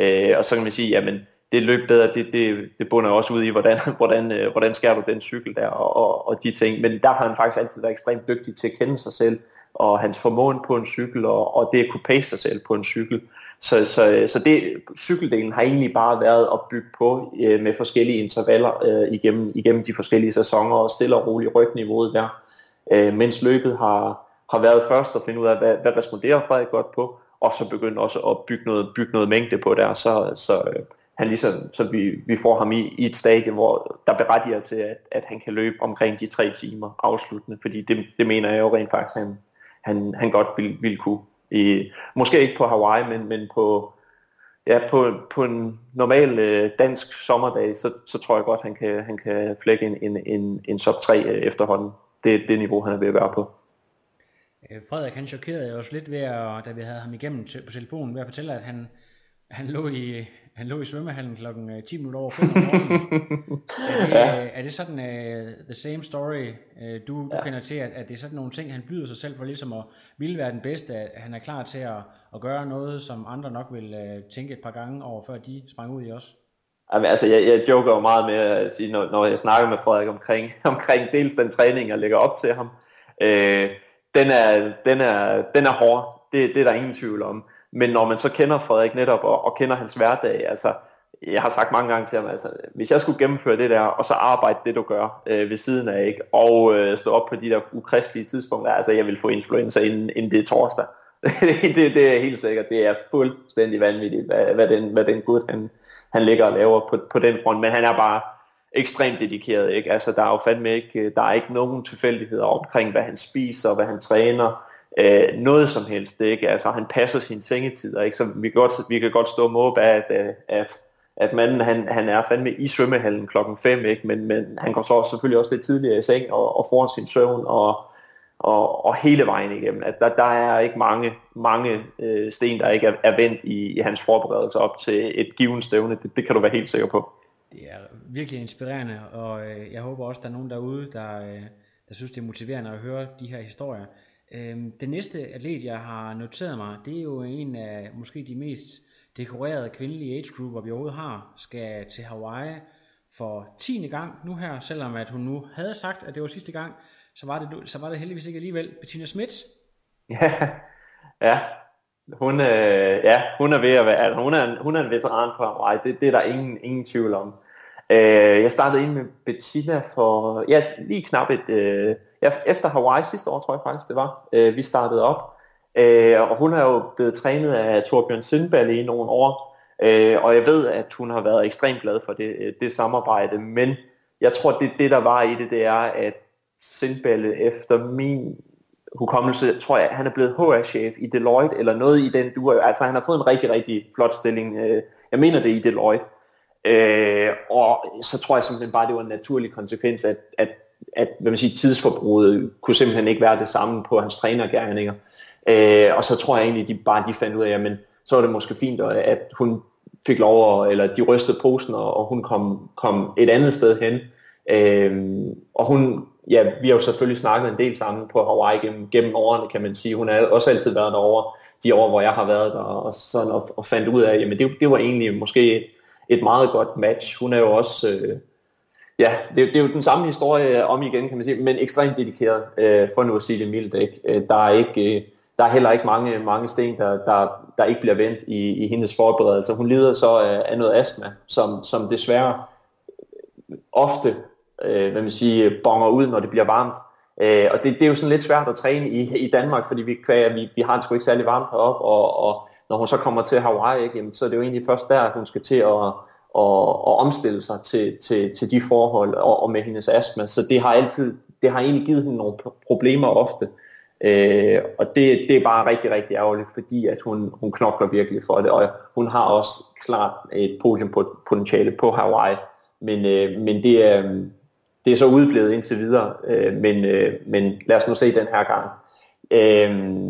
Øh, og så kan man sige, jamen det løb bedre, det, det, det bunder også ud i, hvordan, hvordan, øh, hvordan skærer du den cykel der, og, og, og de ting. Men der har han faktisk altid været ekstremt dygtig til at kende sig selv, og hans formåen på en cykel, og, og det at kunne pace sig selv på en cykel. Så, så, øh, så det, cykeldelen har egentlig bare været at bygge på øh, med forskellige intervaller øh, igennem, igennem de forskellige sæsoner og stille og roligt rygniveauet der. Øh, mens løbet har, har været først at finde ud af, hvad, hvad responderer Frederik godt på, og så begynde også at bygge noget, bygge noget mængde på der, så, så øh, han ligesom, så vi, vi får ham i, i et stadie, hvor der berettiger til, at, at han kan løbe omkring de tre timer afsluttende, fordi det, det mener jeg jo rent faktisk, han, han, han godt ville, vil kunne. I, måske ikke på Hawaii, men, men på, ja, på, på en normal øh, dansk sommerdag, så, så tror jeg godt, han kan, han kan flække en, en, en, en sub 3 øh, efterhånden. Det er det niveau, han er ved at være på. Øh, Frederik, han chokerede os lidt ved, at, da vi havde ham igennem på telefonen, ved at fortælle, at han, han lå i, han lå i svømmehallen klokken 10 øh, minutter over 5 om morgenen. er, det, ja. er det sådan uh, the same story, uh, du, du ja. kender til, at, at det er sådan nogle ting, han byder sig selv for ligesom at ville være den bedste, at han er klar til at, at gøre noget, som andre nok vil uh, tænke et par gange over, før de sprang ud i os? Jamen, altså, jeg, jeg joker jo meget med at sige, når, når jeg snakker med Frederik omkring, omkring dels den træning, jeg lægger op til ham. Øh, den, er, den, er, den er hård, det, det er der ingen tvivl om. Men når man så kender Frederik netop og, og kender hans hverdag, altså jeg har sagt mange gange til ham, altså hvis jeg skulle gennemføre det der, og så arbejde det du gør øh, ved siden af, ikke, og øh, stå op på de der ukristelige tidspunkter, altså jeg vil få influenza inden, inden det er torsdag. det, det er helt sikkert, det er fuldstændig vanvittigt, hvad, hvad den, hvad den gud han, han ligger og laver på, på den front, men han er bare ekstremt dedikeret, ikke? Altså der er jo fandme ikke, øh, der er ikke nogen tilfældigheder omkring, hvad han spiser, hvad han træner, øh, noget som helst. Det, ikke? Altså, han passer sine sengetider, ikke? så vi kan godt, vi kan godt stå og måbe af, at, øh, at, at manden han, han er fandme i svømmehallen klokken 5, ikke? Men, men han går så selvfølgelig også lidt tidligere i seng og, og får sin søvn og, og, og hele vejen igennem. At der, der er ikke mange, mange øh, sten, der ikke er, er vendt i, i hans forberedelse op til et givet stævne. Det, det kan du være helt sikker på. Det er virkelig inspirerende, og øh, jeg håber også, der er nogen derude, der, øh, der synes, det er motiverende at høre de her historier. Øhm, den næste atlet, jeg har noteret mig, det er jo en af måske de mest dekorerede kvindelige age grouper, vi overhovedet har, skal til Hawaii for 10. gang nu her, selvom at hun nu havde sagt, at det var sidste gang, så var det, så var det heldigvis ikke alligevel. Bettina Schmidt. Ja, ja. Hun, øh, ja, hun er ved at være, altså, hun, er, hun er en veteran på Hawaii, det, det er der ingen, ingen tvivl om. Øh, jeg startede ind med Bettina for, ja, lige knap et, øh, efter Hawaii sidste år, tror jeg faktisk det var, øh, vi startede op. Øh, og hun har jo blevet trænet af Torbjørn Sindballe i nogle år, øh, og jeg ved, at hun har været ekstremt glad for det, øh, det samarbejde, men jeg tror, det, det der var i det, det er, at Sindballe efter min hukommelse, tror jeg, han er blevet HR-chef i Deloitte, eller noget i den du Altså han har fået en rigtig, rigtig flot stilling. Øh, jeg mener det i Deloitte. Øh, og så tror jeg simpelthen bare, det var en naturlig konsekvens, at, at at hvad man siger, tidsforbruget kunne simpelthen ikke være det samme på hans trænergærninger. Øh, og så tror jeg egentlig, de bare de fandt ud af, at så var det måske fint, at hun fik lov, at, eller de rystede posen, og hun kom, kom et andet sted hen. Øh, og hun, ja, vi har jo selvfølgelig snakket en del sammen på Hawaii gennem, gennem årene, kan man sige. Hun har også altid været derovre, de år, hvor jeg har været der, og, sådan, og, og fandt ud af, at det, det var egentlig måske et, et meget godt match. Hun er jo også... Øh, ja, det, det er jo den samme historie om igen, kan man sige, men ekstremt dedikeret, øh, for nu at sige det mildt. Ikke? Øh, der, er ikke, øh, der er heller ikke mange, mange sten, der, der, der ikke bliver vendt i, i hendes forberedelse. Hun lider så af, af noget astma, som, som desværre ofte øh, hvad man siger, bonger ud, når det bliver varmt. Øh, og det, det er jo sådan lidt svært at træne i, i Danmark, fordi vi, vi, vi har det sgu ikke særlig varmt heroppe, og, og når hun så kommer til Hawaii, ikke, jamen, så er det jo egentlig først der, at hun skal til at og, og omstille sig til, til, til de forhold og, og med hendes astma. Så det har altid, det har egentlig givet hende nogle problemer ofte. Øh, og det, det er bare rigtig, rigtig ærgerligt, fordi at hun, hun knokler virkelig for det, og hun har også klart et podiumpotentiale på Hawaii, men, øh, men det, er, det er så udblevet indtil videre, øh, men, øh, men lad os nu se den her gang. Øh,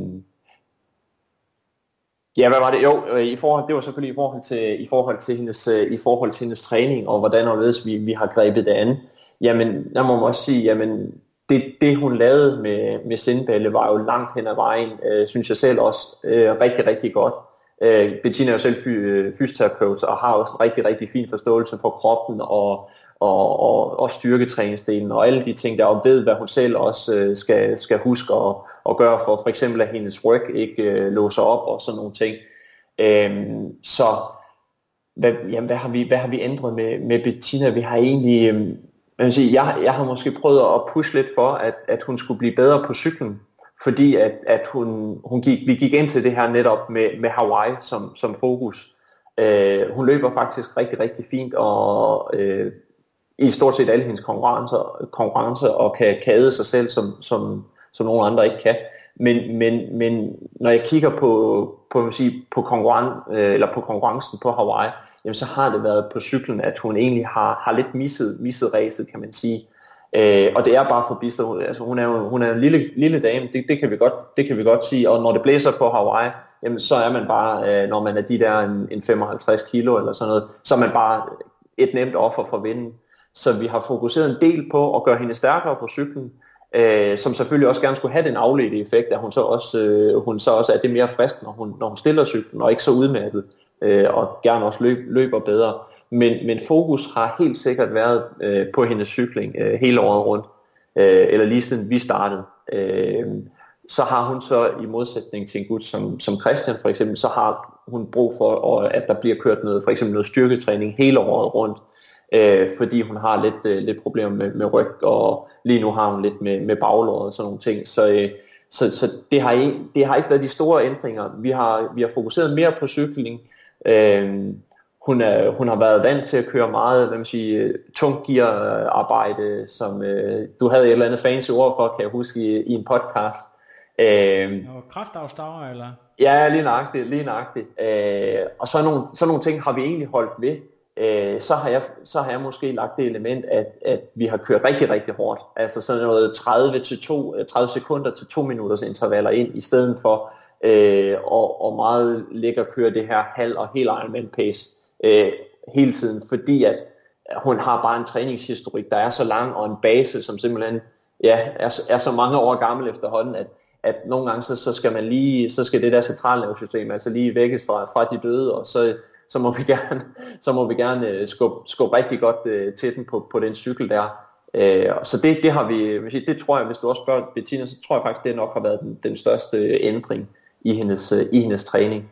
Ja, hvad var det? Jo, øh, i forhold, det var selvfølgelig i forhold til, i forhold til, hendes, øh, i forhold til hendes træning, og hvordan og ledes vi, vi har grebet det an. Jamen, jeg må også sige, jamen, det, det hun lavede med, med Sindballe var jo langt hen ad vejen, øh, synes jeg selv også, øh, rigtig, rigtig godt. Øh, Bettina er jo selv fy, øh, fysioterapeut og har også en rigtig, rigtig fin forståelse for kroppen og, og, og, og styrketræningsdelen og alle de ting der, og ved, hvad hun selv også øh, skal, skal huske og, at gøre for for eksempel, at hendes ryg ikke øh, låser op og sådan nogle ting. Øhm, så hvad, jamen, hvad, har vi, hvad har vi ændret med, med Bettina? Vi har egentlig, øhm, jeg, vil sige, jeg, jeg har måske prøvet at pushe lidt for, at, at hun skulle blive bedre på cyklen, fordi at, at hun, hun gik, vi gik ind til det her netop med, med Hawaii som, som fokus. Øh, hun løber faktisk rigtig, rigtig fint, og øh, i stort set alle hendes konkurrencer, konkurrencer og kan kade sig selv, som, som, som nogle andre ikke kan. Men, men, men når jeg kigger på, på, sige, på, konkurren, øh, eller på konkurrencen på Hawaii, jamen så har det været på cyklen, at hun egentlig har, har lidt misset, misset racet, kan man sige. Øh, og det er bare for Bister. Altså, hun er jo hun er en lille, lille dame, det, det, kan vi godt, det kan vi godt sige. Og når det blæser på Hawaii, jamen, så er man bare, øh, når man er de der en, en 55 kilo eller sådan noget, så er man bare et nemt offer for vinden. Så vi har fokuseret en del på at gøre hende stærkere på cyklen, øh, som selvfølgelig også gerne skulle have den afledte effekt, at hun så også, øh, hun så også er det mere frisk, når hun, når hun stiller cyklen, og ikke så udmattet, øh, og gerne også løb, løber bedre. Men, men fokus har helt sikkert været øh, på hendes cykling øh, hele året rundt, øh, eller lige siden vi startede. Øh, så har hun så i modsætning til en gut som, som Christian for eksempel, så har hun brug for, at der bliver kørt noget, for eksempel noget styrketræning hele året rundt, øh, fordi hun har lidt, øh, lidt problemer med, med ryg, og lige nu har hun lidt med, med baglåret og sådan nogle ting. Så, øh, så, så det, har, det har ikke været de store ændringer. Vi har, vi har fokuseret mere på cykling. Øh, hun, er, hun har været vant til at køre meget hvad man siger, tungt gear-arbejde, som øh, du havde et eller andet fancy ord for, kan jeg huske, i, i en podcast. Øh, og kraftafstager, eller? Ja, lige nøjagtigt, lige nøjagtigt. Øh, og så nogle, så nogle ting har vi egentlig holdt ved. Øh, så, har jeg, så har jeg måske lagt det element, at, at vi har kørt rigtig, rigtig hårdt. Altså sådan noget 30, til 2, 30 øh, sekunder til 2 minutters intervaller ind, i stedet for øh, og, og meget ligge køre det her halv og helt Ironman pace øh, hele tiden, fordi at hun har bare en træningshistorik, der er så lang, og en base, som simpelthen ja, er, er så mange år gammel efterhånden, at, at nogle gange så, så skal man lige, så skal det der centralnervesystem altså lige vækkes fra, fra de døde, og så, så må vi gerne, så må vi gerne øh, skubbe, skubbe rigtig godt øh, til den på, på den cykel der. Øh, så det, det har vi, det tror jeg, hvis du også spørger Bettina, så tror jeg faktisk, det nok har været den, den største øh, ændring i hendes, øh, i hendes træning.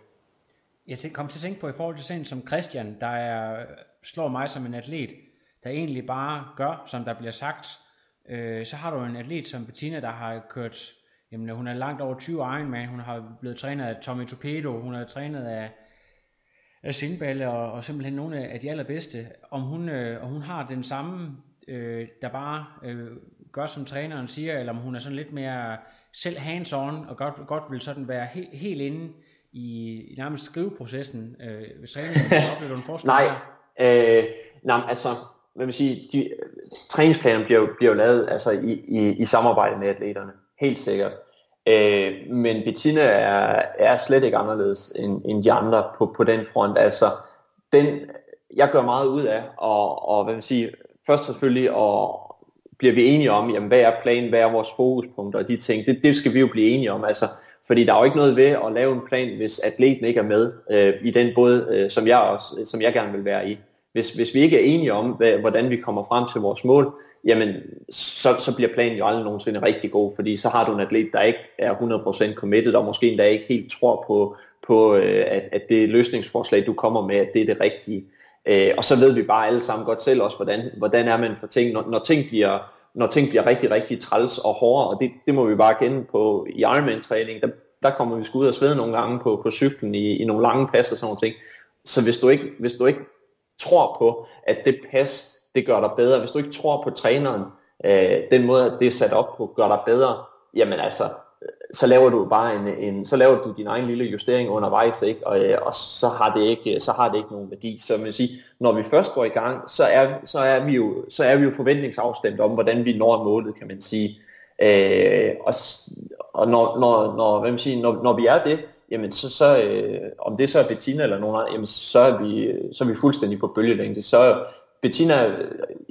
Jeg kom til at tænke på i forhold til sådan som Christian, der er, slår mig som en atlet, der egentlig bare gør, som der bliver sagt. Øh, så har du en atlet som Bettina, der har kørt, jamen hun er langt over 20 Ironman, hun har blevet trænet af Tommy Torpedo, hun er trænet af, af Sindballe og, og simpelthen nogle af de allerbedste. Om hun, øh, om hun har den samme, øh, der bare øh, gør som træneren siger, eller om hun er sådan lidt mere selv hands-on og godt, godt vil sådan være he, helt inde i, i nærmest skriveprocessen øh, ved træningen? Oplever en forskel Nej, øh, nej, altså, hvad vil sige, de, træningsplanen bliver, bliver jo lavet altså, i, i, i samarbejde med atleterne, helt sikkert. Øh, men Bettina er, er slet ikke anderledes end, end de andre på, på den front. Altså, den, jeg gør meget ud af, og, og hvad man sige, først selvfølgelig, og bliver vi enige om, jamen, hvad er planen, hvad er vores fokuspunkter og de ting, det, det skal vi jo blive enige om. Altså, fordi der er jo ikke noget ved at lave en plan, hvis atleten ikke er med øh, i den båd, øh, som, jeg også, som jeg gerne vil være i. Hvis, hvis vi ikke er enige om, hvad, hvordan vi kommer frem til vores mål, jamen så, så bliver planen jo aldrig nogensinde rigtig god, fordi så har du en atlet, der ikke er 100% committed, og måske endda ikke helt tror på, på øh, at, at det løsningsforslag, du kommer med, at det er det rigtige. Øh, og så ved vi bare alle sammen godt selv også, hvordan, hvordan er man for ting, når, når ting bliver når ting bliver rigtig, rigtig træls og hårde, og det, det må vi bare kende på i Ironman-træning, der, der kommer vi sgu ud og svede nogle gange på, på cyklen i, i nogle lange pas og sådan noget ting. Så hvis du, ikke, hvis du ikke tror på, at det pas, det gør dig bedre, hvis du ikke tror på træneren, øh, den måde, det er sat op på, gør dig bedre, jamen altså, øh, så laver du bare en, en, så laver du din egen lille justering undervejs, ikke? Og, øh, og så har det ikke, så har det ikke nogen værdi. Så man sige, når vi først går i gang, så er, så er vi jo, så er vi jo forventningsafstemt om, hvordan vi når målet, kan man sige. Øh, og og når, når, når, hvad man siger, når, når vi er det, jamen så, så øh, om det så er Bettina eller nogen andre, jamen så er vi, så er vi fuldstændig på bølgelængde. Så Bettina,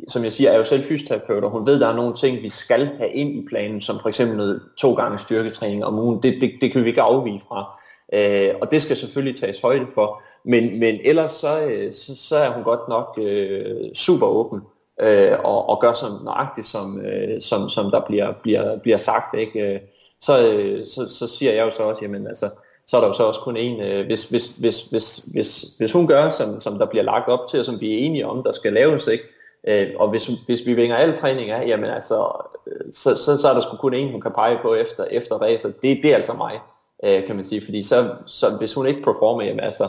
som jeg siger, er jo selv fysioterapeut, og hun ved, der er nogle ting, vi skal have ind i planen, som for eksempel noget to gange styrketræning om ugen. Det, det, det kan vi ikke afvige fra. Øh, og det skal selvfølgelig tages højde for. Men, men ellers så, øh, så, så er hun godt nok øh, super åben øh, og, og gør som nøjagtigt, som, øh, som, som der bliver, bliver, bliver sagt. Ikke? Øh, så, øh, så, så siger jeg jo så også, jamen altså, så er der jo så også kun en, øh, hvis, hvis, hvis, hvis, hvis, hvis hun gør, som, som der bliver lagt op til, og som vi er enige om, der skal laves, ikke? Øh, og hvis, hvis vi vinger alle træning af, jamen altså, øh, så, så, så er der sgu kun en, hun kan pege på efter, efter racer. Det, det er altså mig, øh, kan man sige, fordi så, så hvis hun ikke performer, jamen altså,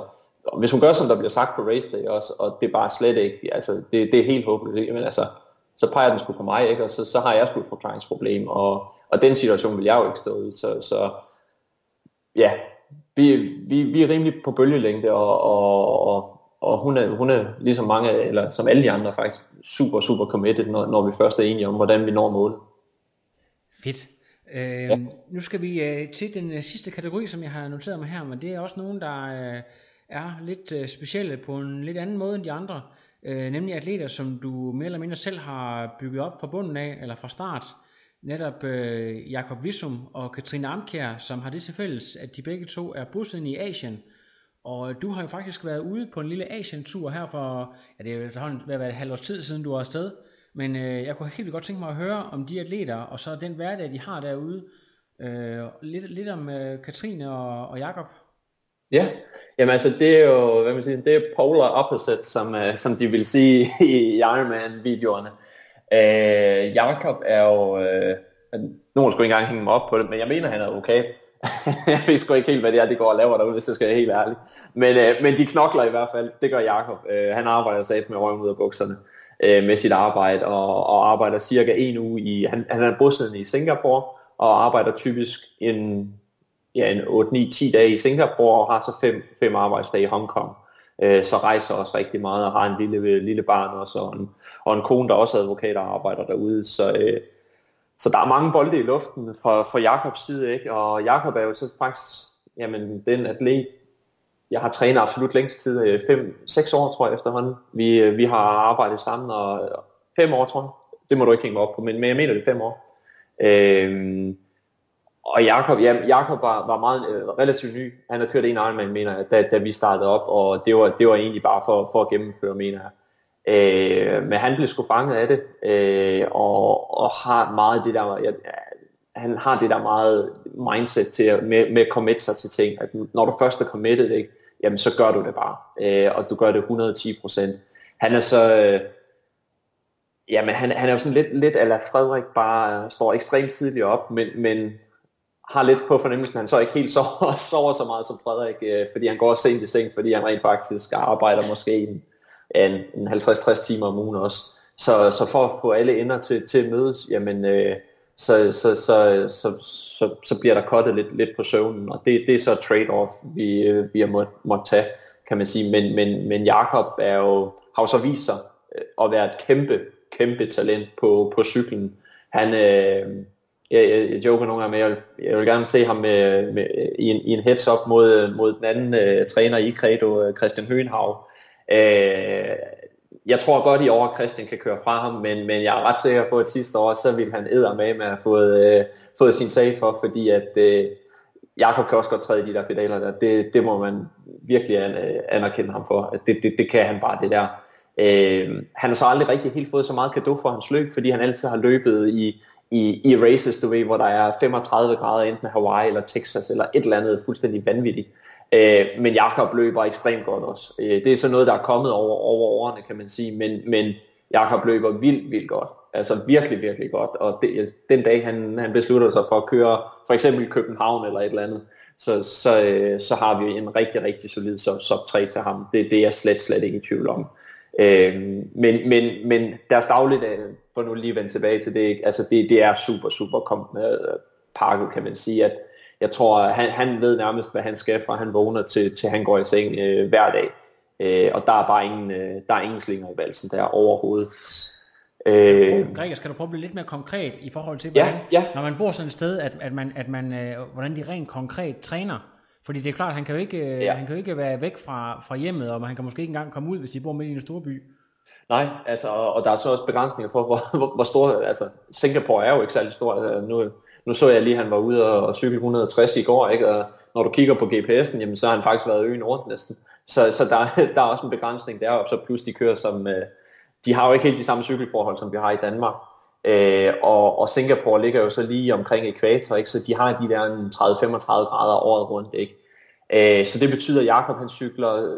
hvis hun gør, som der bliver sagt på race day også, og det er bare slet ikke, altså, det, det er helt håbløst, jamen altså, så peger den sgu på mig, ikke? og så, så har jeg sgu et forklaringsproblem, og, og den situation vil jeg jo ikke stå i, så, så ja, vi, vi, vi er rimelig på bølgelængde, og, og, og, og hun, er, hun er ligesom mange, eller som alle de andre faktisk, super, super committed, når, når vi først er enige om, hvordan vi når målet. Fedt. Øh, ja. Nu skal vi øh, til den øh, sidste kategori, som jeg har noteret mig her, men det er også nogen, der øh, er lidt øh, specielle på en lidt anden måde end de andre, øh, nemlig atleter, som du mere eller mindre selv har bygget op fra bunden af, eller fra start. Netop øh, Jakob Visum og Katrine Amkær, som har det til fælles, at de begge to er bosiddende i Asien. Og du har jo faktisk været ude på en lille Asien-tur her for, ja det er jo efterhånden ved at være et halvt års tid siden, du var afsted. Men øh, jeg kunne helt vildt godt tænke mig at høre om de atleter, og så den hverdag, de har derude. Øh, lidt, lidt om øh, Katrine og, og Jakob. Ja, jamen altså det er jo, hvad man siger, det er polar opposite, som, uh, som de vil sige i Ironman-videoerne. Øh, Jakob er jo, uh, nogen skulle ikke engang hænge mig op på det, men jeg mener, han er okay. jeg ved sgu ikke helt, hvad det er, de går og laver derude, hvis jeg skal være helt ærlig. Men, øh, men de knokler i hvert fald, det gør Jakob. Øh, han arbejder sat med røven ud af bukserne øh, med sit arbejde, og, og arbejder cirka en uge i, han, han er bosiddende i Singapore, og arbejder typisk en ja, en 8-9-10 dage i Singapore og har så fem, fem arbejdsdage i Hongkong. Øh, Øh, så rejser også rigtig meget og har en lille, lille barn også, og en, og en kone, der også er advokat og arbejder derude. Så, øh, så der er mange bolde i luften fra, fra Jakobs side, ikke? og Jakob er jo så faktisk jamen, den atlet, jeg har trænet absolut længst tid, øh, 5-6 år tror jeg efterhånden. Vi, øh, vi har arbejdet sammen, og 5 år tror jeg. Det må du ikke hænge mig op på, men, men jeg mener det er 5 år. Øh, og Jakob, ja, Jakob var, var meget øh, relativt ny. Han havde kørt en Ironman, mener jeg, da, da vi startede op, og det var, det var egentlig bare for, for at gennemføre, mener jeg. Øh, men han blev sgu fanget af det, øh, og, og har meget det der, ja, han har det der meget mindset til at, med, med at committe sig til ting, at når du først er committed, ikke, jamen så gør du det bare, øh, og du gør det 110%. Han er så, øh, jamen han, han er jo sådan lidt, lidt ala Frederik, bare står ekstremt tidligt op, men, men har lidt på fornemmelsen, at han så ikke helt sover, sover så meget som Frederik, øh, fordi han går sent i seng, fordi han rent faktisk arbejder måske en, en, en 50-60 timer om ugen også. Så, så for at få alle ender til, til at mødes, jamen, øh, så, så, så, så, så, så bliver der kottet lidt, lidt på søvnen, og det, det er så et trade-off, vi, øh, vi har måttet må tage, kan man sige. Men, men, men Jakob er jo, har jo så vist sig øh, at være et kæmpe, kæmpe talent på, på cyklen. Han, øh, jeg, jeg, jeg joker nogle gange med, jeg vil, jeg vil gerne se ham med, med, i, en, i en heads-up mod, mod den anden uh, træner i Credo, uh, Christian Høenhav. Uh, jeg tror godt i år, at Christian kan køre fra ham, men, men jeg er ret sikker på, at sidste år, så vil han æder med med at have fået, uh, fået sin sag for, fordi at uh, Jakob kan også godt træde de der pedaler der. Det, det må man virkelig anerkende ham for. Det, det, det kan han bare, det der. Uh, han har så aldrig rigtig helt fået så meget kado for hans løb, fordi han altid har løbet i i, i races, du ved, hvor der er 35 grader enten Hawaii eller Texas eller et eller andet fuldstændig vanvittigt. Øh, men Jakob løber ekstremt godt også. Øh, det er så noget, der er kommet over, over årene, kan man sige, men, men Jakob løber vildt, vildt godt. Altså virkelig, virkelig godt. Og det, den dag, han, han beslutter sig for at køre for eksempel København eller et eller andet, så, så, øh, så har vi en rigtig, rigtig solid sub, sub 3 til ham. Det, det er jeg slet, slet ikke i tvivl om. Øh, men, men, men deres dagligdag, for nu lige vende tilbage til det, altså det, det er super, super kommet med pakket, kan man sige, at jeg tror, han, han ved nærmest, hvad han skal fra han vågner til, til han går i seng øh, hver dag. Øh, og der er bare ingen, øh, der er ingen slinger i valsen der overhovedet. Øh, Gregor, skal du prøve at blive lidt mere konkret i forhold til, hvordan, ja, ja. når man bor sådan et sted, at, at man, at man, øh, hvordan de rent konkret træner? Fordi det er klart, han kan jo ikke, øh, ja. han kan jo ikke være væk fra, fra hjemmet, og han kan måske ikke engang komme ud, hvis de bor midt i en stor by. Nej, altså, og der er så også begrænsninger på, hvor, hvor, hvor stor, altså Singapore er jo ikke særlig stor. Altså, nu, nu så jeg lige, at han var ude og, og cykle 160 i går, ikke? og når du kigger på GPS'en, jamen, så har han faktisk været øen rundt næsten. Så, så der, der er også en begrænsning der, og så plus de kører som, øh, de har jo ikke helt de samme cykelforhold, som vi har i Danmark. Øh, og, og Singapore ligger jo så lige omkring ekvator, ikke? så de har de der 30-35 grader året rundt. Ikke? Øh, så det betyder, at Jakob han cykler